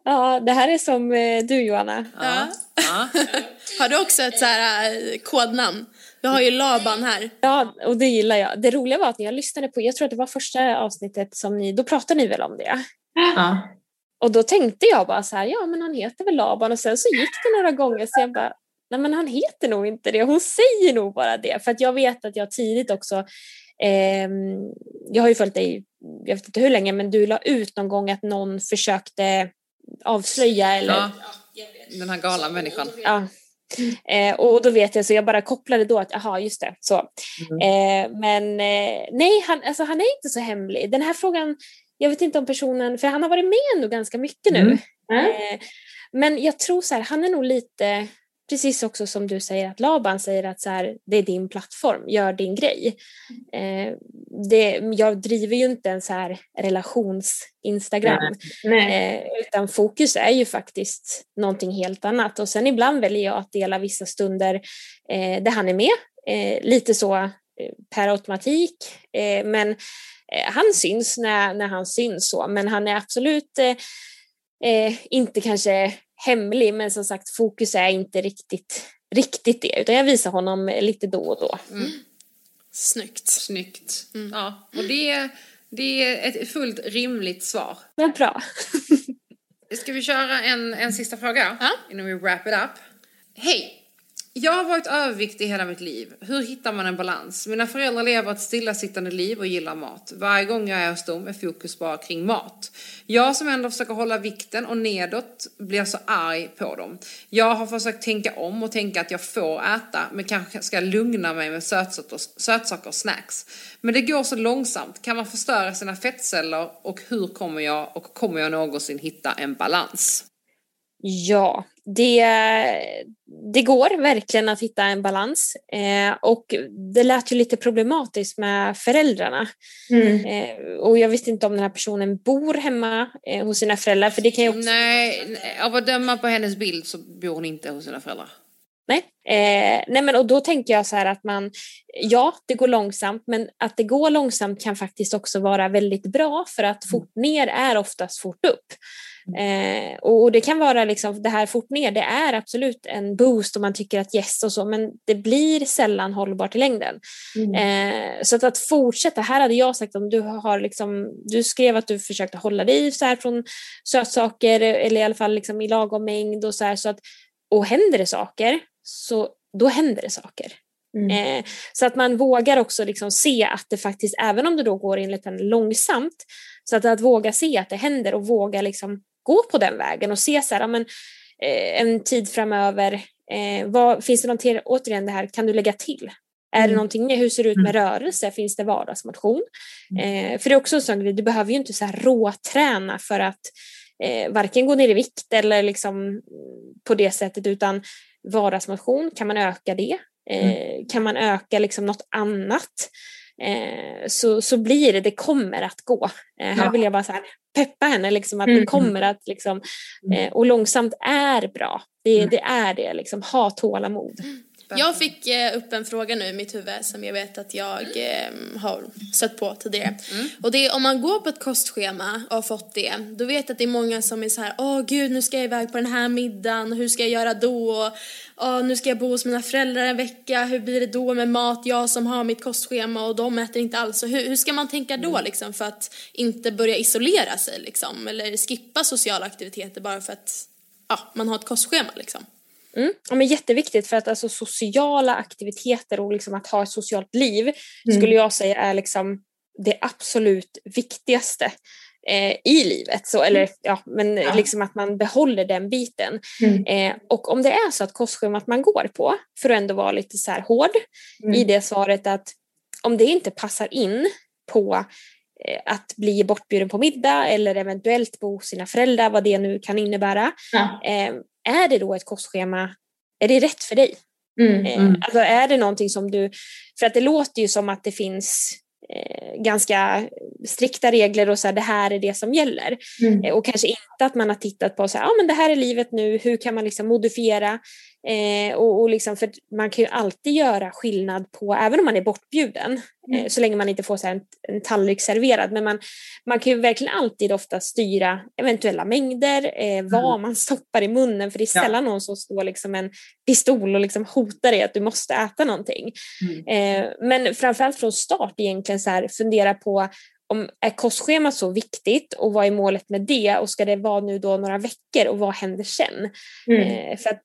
[SPEAKER 4] Ja, det här är som eh, du Johanna.
[SPEAKER 1] Ja.
[SPEAKER 2] Ja. <laughs>
[SPEAKER 1] Har du också ett så här eh, kodnamn? Vi har ju Laban här.
[SPEAKER 4] Ja, och det gillar jag. Det roliga var att när jag lyssnade på, jag tror att det var första avsnittet som ni, då pratade ni väl om det?
[SPEAKER 5] Ja.
[SPEAKER 4] Och då tänkte jag bara så här, ja men han heter väl Laban och sen så gick det några gånger så jag bara, nej men han heter nog inte det, hon säger nog bara det. För att jag vet att jag tidigt också, ehm, jag har ju följt dig, jag vet inte hur länge, men du la ut någon gång att någon försökte avslöja eller
[SPEAKER 2] ja. Den här galna människan.
[SPEAKER 4] Ja, Eh, och då vet jag, så jag bara kopplade då att, jaha just det, så. Eh, men eh, nej, han, alltså, han är inte så hemlig. Den här frågan, jag vet inte om personen, för han har varit med ändå ganska mycket nu.
[SPEAKER 5] Mm. Mm.
[SPEAKER 4] Eh, men jag tror så här, han är nog lite, precis också som du säger att Laban säger att så här, det är din plattform, gör din grej. Eh, det, jag driver ju inte en så här relations-instagram. Eh, utan fokus är ju faktiskt någonting helt annat. Och sen ibland väljer jag att dela vissa stunder eh, där han är med. Eh, lite så eh, per automatik. Eh, men han syns när, när han syns så. Men han är absolut eh, inte kanske hemlig. Men som sagt fokus är inte riktigt, riktigt det. Utan jag visar honom lite då och då.
[SPEAKER 1] Snyggt.
[SPEAKER 2] Snyggt. Ja, och det, det är ett fullt rimligt svar.
[SPEAKER 4] Men bra.
[SPEAKER 2] Ska vi köra en, en sista fråga
[SPEAKER 1] Ja.
[SPEAKER 2] innan vi wrap it up? Hej! Jag har varit överviktig hela mitt liv. Hur hittar man en balans? Mina föräldrar lever ett stillasittande liv och gillar mat. Varje gång jag är hos dem är fokus bara kring mat. Jag som ändå försöker hålla vikten och nedåt blir så arg på dem. Jag har försökt tänka om och tänka att jag får äta men kanske ska lugna mig med sötsaker, sötsaker och snacks. Men det går så långsamt. Kan man förstöra sina fettceller och hur kommer jag och kommer jag någonsin hitta en balans?
[SPEAKER 4] Ja, det, det går verkligen att hitta en balans. Eh, och det lät ju lite problematiskt med föräldrarna.
[SPEAKER 5] Mm.
[SPEAKER 4] Eh, och jag visste inte om den här personen bor hemma eh, hos sina föräldrar. För det kan ju också...
[SPEAKER 2] Nej, av att döma på hennes bild så bor hon inte hos sina föräldrar.
[SPEAKER 4] Nej. Eh, nej men och då tänker jag så här att man, ja det går långsamt men att det går långsamt kan faktiskt också vara väldigt bra för att fort ner är oftast fort upp. Eh, och, och det kan vara liksom det här fort ner, det är absolut en boost om man tycker att yes och så men det blir sällan hållbart i längden.
[SPEAKER 5] Mm.
[SPEAKER 4] Eh, så att, att fortsätta, här hade jag sagt om du har liksom, du skrev att du försökte hålla dig så här från sötsaker eller i alla fall liksom i lagom mängd och så här så att och händer det saker så då händer det saker.
[SPEAKER 5] Mm.
[SPEAKER 4] Eh, så att man vågar också liksom se att det faktiskt, även om det då går enligt en långsamt, så att, att våga se att det händer och våga liksom gå på den vägen och se så här, ja, men, eh, en tid framöver, eh, vad, finns det någonting, återigen det här, kan du lägga till? Är det
[SPEAKER 5] Mm.
[SPEAKER 4] någonting, hur ser det ut med rörelse? Finns det vardagsmotion? Eh, för det är också en sån grej, du behöver ju inte så här råträna för att eh, varken gå ner i vikt eller liksom mm, på det sättet utan vardagsmotion, kan man öka det? Eh, kan man öka liksom något annat? Eh, så, så blir det, det kommer att gå. Eh, här
[SPEAKER 5] Ja.
[SPEAKER 4] vill jag bara så här peppa henne, liksom, att
[SPEAKER 5] Mm.
[SPEAKER 4] det kommer att liksom, eh, och långsamt är bra. Det, det är det, liksom, ha tålamod.
[SPEAKER 1] Jag fick eh, upp en fråga nu i mitt huvud som jag vet att jag eh, har stött på tidigare. Och det är om man går på ett kostschema och har fått det, då vet jag att det är många som är så här, åh gud nu ska jag iväg på den här middagen, hur ska jag göra då? Åh, nu ska jag bo hos mina föräldrar en vecka, hur blir det då med mat? Jag som har mitt kostschema och de äter inte alls. Hur, hur ska man tänka då liksom för att inte börja isolera sig liksom? Eller skippa sociala aktiviteter bara för att ja, man har ett kostschema liksom?
[SPEAKER 4] Mm. Ja, men jätteviktigt för att alltså, sociala aktiviteter och liksom att ha ett socialt liv skulle jag säga är liksom det absolut viktigaste eh, i livet. Så, eller, ja, men
[SPEAKER 5] Ja.
[SPEAKER 4] liksom att man behåller den biten.
[SPEAKER 5] Mm.
[SPEAKER 4] Eh, och om det är så att kostschemat man går på, för att ändå vara lite så här hård
[SPEAKER 5] Mm.
[SPEAKER 4] i det svaret att om det inte passar in på eh, att bli bortbjuden på middag eller eventuellt bo hos sina föräldrar, vad det nu kan innebära.
[SPEAKER 5] Ja.
[SPEAKER 4] Är det då ett kostschema, är det rätt för dig?
[SPEAKER 5] Mm.
[SPEAKER 4] Eh,
[SPEAKER 5] Mm.
[SPEAKER 4] Alltså är det någonting som du, för att det låter ju som att det finns eh, ganska strikta regler och så här, det här är det som gäller.
[SPEAKER 5] Mm.
[SPEAKER 4] Eh, och kanske inte att man har tittat på så här, ja men det här är livet nu, hur kan man liksom modifiera? Eh, och, och liksom, för man kan ju alltid göra skillnad på, även om man är bortbjuden, eh, så länge man inte får så en, en tallrik serverad, men man, man kan ju verkligen alltid ofta styra eventuella mängder, eh, vad man stoppar i munnen, för det är
[SPEAKER 5] Ja.
[SPEAKER 4] sällan någon som står liksom en pistol och liksom hotar dig att du måste äta någonting. Eh, men framförallt från start egentligen så här, fundera på om är kostschemat så viktigt och vad är målet med det och ska det vara nu då några veckor och vad händer sen?
[SPEAKER 5] Mm.
[SPEAKER 4] Eh, för att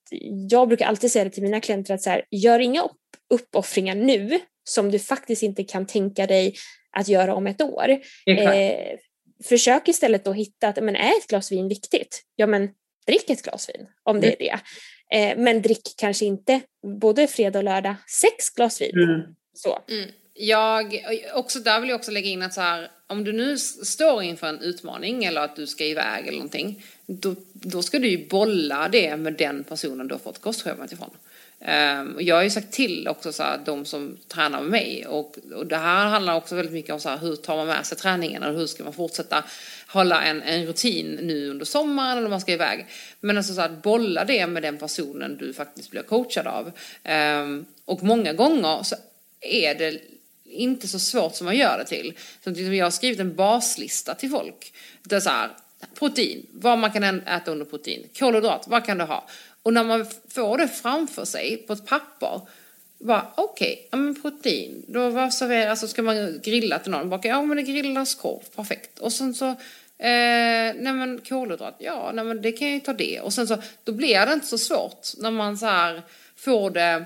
[SPEAKER 4] jag brukar alltid säga det till mina klienter att så här, gör inga upp, uppoffringar nu som du faktiskt inte kan tänka dig att göra om ett år. Eh, försök istället då hitta att men är ett glas vin viktigt? Ja men drick ett glas vin om det är det. Eh, men drick kanske inte både fredag och lördag sex glas vin.
[SPEAKER 5] Mm.
[SPEAKER 4] Så.
[SPEAKER 2] Jag, också där vill jag också lägga in att så här, om du nu står inför en utmaning eller att du ska iväg eller någonting, då, då ska du ju bolla det med den personen du har fått kostschemat ifrån. Ehm, och jag har ju sagt till också så här, de som tränar med mig och, och det här handlar också väldigt mycket om så här, hur tar man med sig träningen och hur ska man fortsätta hålla en, en rutin nu under sommaren eller man ska iväg. Men alltså så här, att bolla det med den personen du faktiskt blir coachad av. Ehm, och många gånger så är det inte så svårt som man gör det till. Så liksom, jag har skrivit en baslista till folk. Det är så här, protein, vad man kan äta under protein. Kolhydrat, vad kan du ha? Och när man får det framför sig på ett papper, bara okej, ja men protein, då vad serverar, alltså ska man grilla till någon? Bara, ja men det grillas korv, perfekt. Och sen så, eh, nej men kolhydrat, ja nej men det kan jag ju ta det. Och sen så, då blir det inte så svårt när man så här får det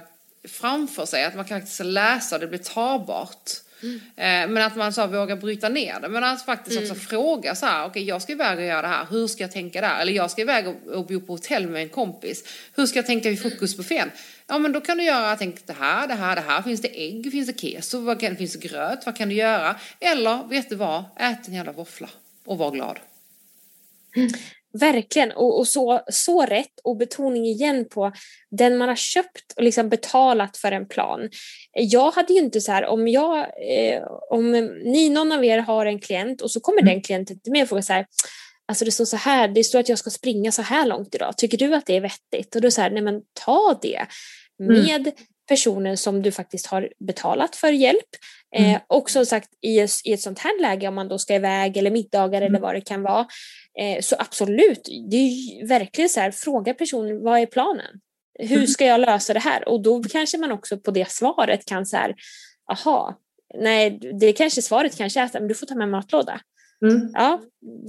[SPEAKER 2] framför sig, att man kan faktiskt läsa och det blir tagbart. Eh, Men att man så vågar bryta ner det. Men att faktiskt också fråga så här, okej jag ska iväg och göra det här, hur ska jag tänka där? Eller jag ska iväg och, och bo på hotell med en kompis, hur ska jag tänka vid frukostbuffén? Ja men då kan du göra, tänk det här, det här, det här, finns det ägg, finns det keso, vad kan, finns det gröt, vad kan du göra? Eller, vet du vad, ät en jävla våffla och var glad.
[SPEAKER 4] Verkligen, och, och så, så rätt och betoning igen på den man har köpt och liksom betalat för en plan. Jag hade ju inte så här, om jag, eh, om ni, någon av er har en klient och så kommer den klienten till mig och frågar så här, alltså det står så här, det står att jag ska springa så här långt idag, tycker du att det är vettigt? Och då så här, nej men ta det med personen som du faktiskt har betalat för hjälp. Eh, och som sagt i, ett- i ett sånt här läge om man då ska iväg eller middagar eller vad det kan vara. Eh, så absolut, det är verkligen så här, fråga personen vad är planen? Hur ska jag lösa det här? Och då kanske man också på det svaret kan så här, aha, nej, det kanske svaret kanske är att men du får ta med matlåda.
[SPEAKER 5] Mm.
[SPEAKER 4] Ja,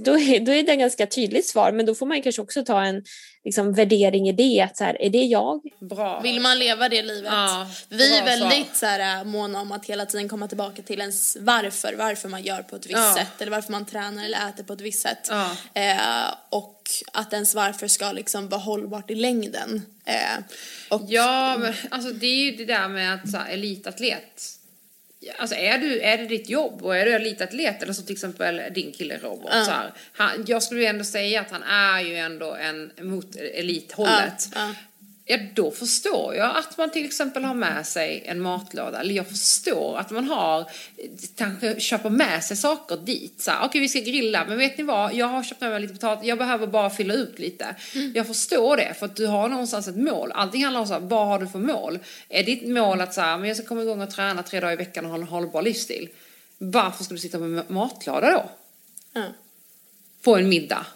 [SPEAKER 4] då är, då är det ganska tydligt svar, men då får man kanske också ta en liksom, värdering i det, att så här, är det jag?
[SPEAKER 2] Bra.
[SPEAKER 1] Vill man leva det livet?
[SPEAKER 2] Ja,
[SPEAKER 1] vi är väldigt så här, äh, måna om att hela tiden komma tillbaka till ens varför, varför man gör på ett visst
[SPEAKER 2] Ja.
[SPEAKER 1] sätt eller varför man tränar eller äter på ett visst sätt.
[SPEAKER 2] Ja.
[SPEAKER 1] Eh, och att ens varför ska liksom vara hållbart i längden. Eh, och,
[SPEAKER 2] Ja, men alltså det är ju det där med att så här, elitatlet. Alltså är, du, är det ditt jobb och är du elitatlet eller så till exempel din kille Robert.
[SPEAKER 1] Ja.
[SPEAKER 2] Så här, han, jag skulle ju ändå säga att han är ju ändå en mot elithållet.
[SPEAKER 1] Ja, ja.
[SPEAKER 2] Ja, då förstår jag att man till exempel har med sig en matlåda. Eller jag förstår att man har, kanske köper med sig saker dit. Så här, okej vi ska grilla, men vet ni vad? Jag har köpt med mig lite potatis, jag behöver bara fylla ut lite. Jag förstår det, för att du har någonstans ett mål. Allting handlar om så här, vad har du för mål? Är ditt mål att så här, men jag ska komma igång och träna tre dagar i veckan och ha en hållbar livsstil? Varför ska du sitta med matlåda då?
[SPEAKER 1] Ja.
[SPEAKER 2] På en middag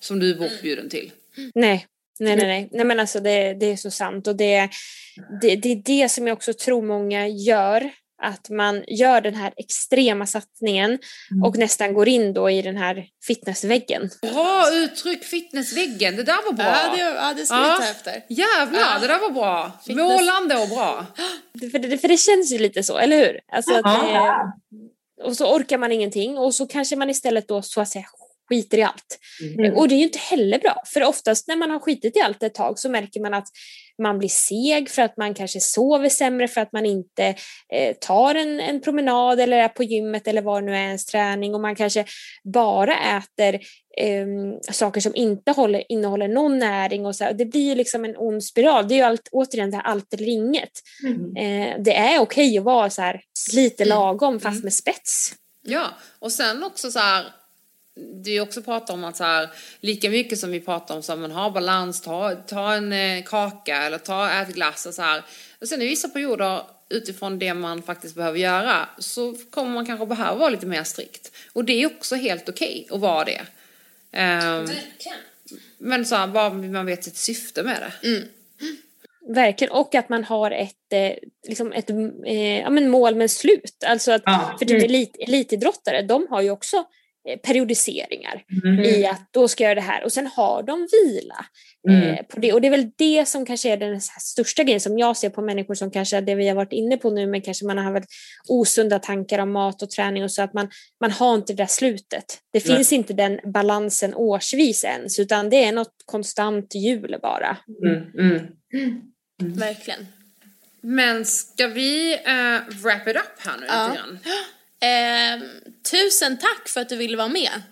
[SPEAKER 2] som du är bortbjuden till.
[SPEAKER 4] Nej, nej, nej, nej. nej men alltså det, det är så sant och det, det, det är det som jag också tror många gör. Att man gör den här extrema satsningen och nästan går in då i den här fitnessväggen.
[SPEAKER 2] Bra uttryck, fitnessväggen, det där var bra.
[SPEAKER 1] Ja, det, ja, det ska vi
[SPEAKER 2] Ja.
[SPEAKER 1] ta efter.
[SPEAKER 2] Jävlar,
[SPEAKER 1] Ja.
[SPEAKER 2] det där var bra.
[SPEAKER 1] Fitness.
[SPEAKER 2] Målande och bra. <gasps>
[SPEAKER 4] För det, för det känns ju lite så, eller hur? Alltså att,
[SPEAKER 5] Ja.
[SPEAKER 4] eh, och så orkar man ingenting och så kanske man istället då så att säga skiter i allt.
[SPEAKER 5] Mm.
[SPEAKER 4] Och det är ju inte heller bra, för oftast när man har skitit i allt ett tag så märker man att man blir seg för att man kanske sover sämre för att man inte eh, tar en, en promenad eller är på gymmet eller var nu är ens träning och man kanske bara äter eh, saker som inte håller, innehåller någon näring och så här. Det blir liksom en ond spiral. Det är ju allt, återigen det här allt eller inget.
[SPEAKER 5] Mm.
[SPEAKER 4] Eh, det är okej att vara så här lite lagom fast med spets.
[SPEAKER 2] Ja, och sen också så här. Du också pratar om att så här, lika mycket som vi pratar om så här, man har balans, ta, ta en eh, kaka eller ta, ät glass och så här. Och sen i vissa perioder utifrån det man faktiskt behöver göra så kommer man kanske behöva vara lite mer strikt. Och det är också helt okej att vara det. Ehm, men så här, bara man vet sitt syfte med det.
[SPEAKER 4] Verkligen, och att man har ett, eh, liksom ett eh, ja, men mål med slut. Alltså att,
[SPEAKER 5] Ja.
[SPEAKER 4] För typ elit, elitidrottare, de har ju också eh, periodiseringar
[SPEAKER 5] Mm.
[SPEAKER 4] i att då ska jag göra det här och sen har de vila.
[SPEAKER 5] Mm.
[SPEAKER 4] Eh, på det. Och det är väl det som kanske är den största grejen som jag ser på människor som kanske, det vi har varit inne på nu, men kanske man har väldigt osunda tankar om mat och träning och så att man, man har inte det där slutet. Det
[SPEAKER 5] Nej.
[SPEAKER 4] finns inte den balansen årsvis ens, utan det är något konstant hjul bara.
[SPEAKER 5] Mm. Mm.
[SPEAKER 1] Verkligen.
[SPEAKER 2] Men ska vi eh, wrap it up här nu
[SPEAKER 1] Ja.
[SPEAKER 2] lite grann? <gasps>
[SPEAKER 1] Ehm, tusen tack för att du ville vara med.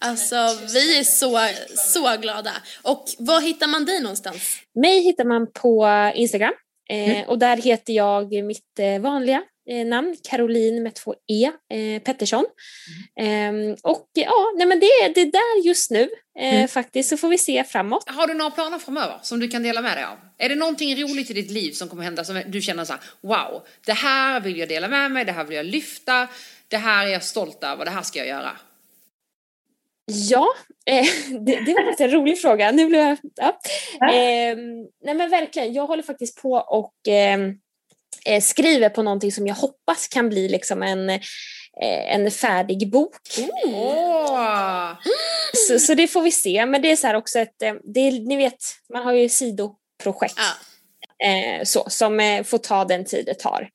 [SPEAKER 1] Alltså, vi är så, så glada. Och var hittar man dig någonstans?
[SPEAKER 4] Mig hittar man på Instagram eh, och där heter jag mitt eh, vanliga namn, Caroline med två E, eh, Pettersson. Ehm, och ja, nej men det, är- det är där just nu eh, faktiskt, så får vi se framåt.
[SPEAKER 2] Har du några planer framöver som du kan dela med dig av? Är det någonting roligt i ditt liv som kommer hända som du känner så här, wow, det här vill jag dela med mig, det här vill jag lyfta, det här är jag stolt över, det här ska jag göra.
[SPEAKER 4] Ja, eh, <laughs> det, det var faktiskt en rolig fråga. Nu blev jag... Ja. Eh, nej men verkligen, jag håller faktiskt på och eh, skriver på någonting som jag hoppas kan bli liksom en, eh, en färdig bok.
[SPEAKER 2] Åh!
[SPEAKER 4] Så, så det får vi se. Men det är så här också ett, eh, det är, ni vet, man har ju sidoprojekt.
[SPEAKER 1] Ja.
[SPEAKER 4] Eh, så, som eh, får ta den tid det tar.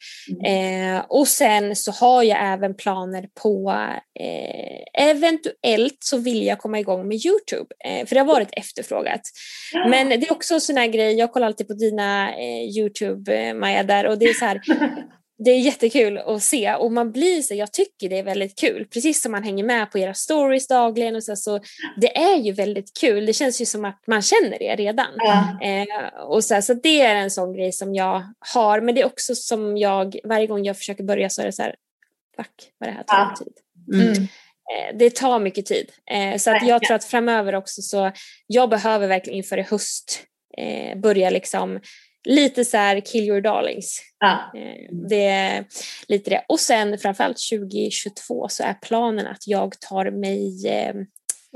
[SPEAKER 4] Eh, och sen så har jag även planer på eh, eventuellt så vill jag komma igång med Youtube. Eh, för det har varit efterfrågat. Men det är också en sån här grej, jag kollar alltid på dina eh, Youtube Maja där och det är så här <laughs> det är jättekul att se och man blir så, jag tycker det är väldigt kul, precis som man hänger med på era stories dagligen och så, så det är ju väldigt kul, det känns ju som att man känner det redan.
[SPEAKER 5] Ja.
[SPEAKER 4] Eh, och så, så det är en sån grej som jag har, men det är också som jag, varje gång jag försöker börja så är det så här, fuck vad det här tar
[SPEAKER 5] Ja.
[SPEAKER 4] tid.
[SPEAKER 5] Mm.
[SPEAKER 4] Eh, det tar mycket tid. Eh, så att jag tror att framöver också så, jag behöver verkligen inför i höst eh, börja liksom lite så här kill your darlings.
[SPEAKER 5] Ja.
[SPEAKER 4] Eh, Det är lite det. Och sen framförallt 2022 så är planen att jag tar mig eh,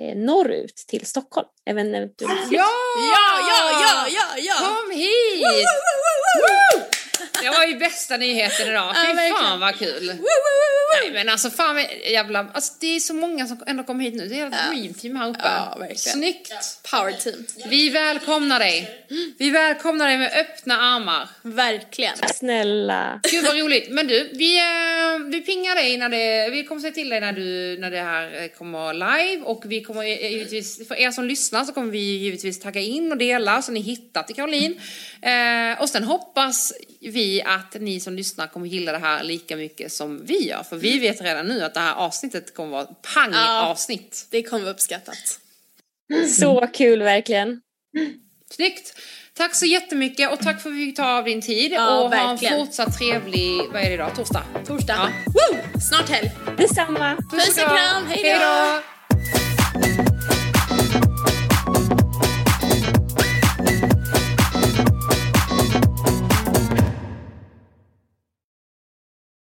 [SPEAKER 4] eh, norrut till Stockholm. Även eventuellt.
[SPEAKER 2] Ja!
[SPEAKER 1] Ja, ja, ja, ja, ja!
[SPEAKER 2] Kom hit! Woo! Det var ju bästa nyheten idag,
[SPEAKER 1] Ja,
[SPEAKER 2] fy
[SPEAKER 1] verkligen.
[SPEAKER 2] fan vad kul! Nej men alltså fan jävla, alltså det är så många som ändå kommer hit nu, det är ett
[SPEAKER 1] Ja.
[SPEAKER 2] dream team här uppe.
[SPEAKER 1] Ja, verkligen.
[SPEAKER 2] Snyggt!
[SPEAKER 1] Power team.
[SPEAKER 2] Vi välkomnar dig! Vi välkomnar dig med öppna armar.
[SPEAKER 1] Verkligen.
[SPEAKER 4] Snälla.
[SPEAKER 2] Gud vad roligt. Men du, vi, eh, vi pingar dig när det, vi kommer säga till dig när, du, när det här eh, kommer live och vi kommer eh, givetvis, för er som lyssnar så kommer vi givetvis tagga in och dela så ni hittar till Caroline. Och sen hoppas vi att ni som lyssnar kommer gilla det här lika mycket som vi gör. För vi vet redan nu att det här avsnittet kommer vara ett pang-avsnitt.
[SPEAKER 1] Det kommer vara uppskattat.
[SPEAKER 4] Så kul verkligen.
[SPEAKER 2] Snyggt! Tack så jättemycket och tack för att vi fick ta av din tid
[SPEAKER 1] Ja,
[SPEAKER 2] och ha en
[SPEAKER 1] verkligen.
[SPEAKER 2] fortsatt trevlig, vad är det idag, torsdag?
[SPEAKER 1] Torsdag.
[SPEAKER 2] Ja.
[SPEAKER 1] Woo! Snart helg.
[SPEAKER 4] Detsamma.
[SPEAKER 1] Puss och kram, hej då!
[SPEAKER 2] Hej då!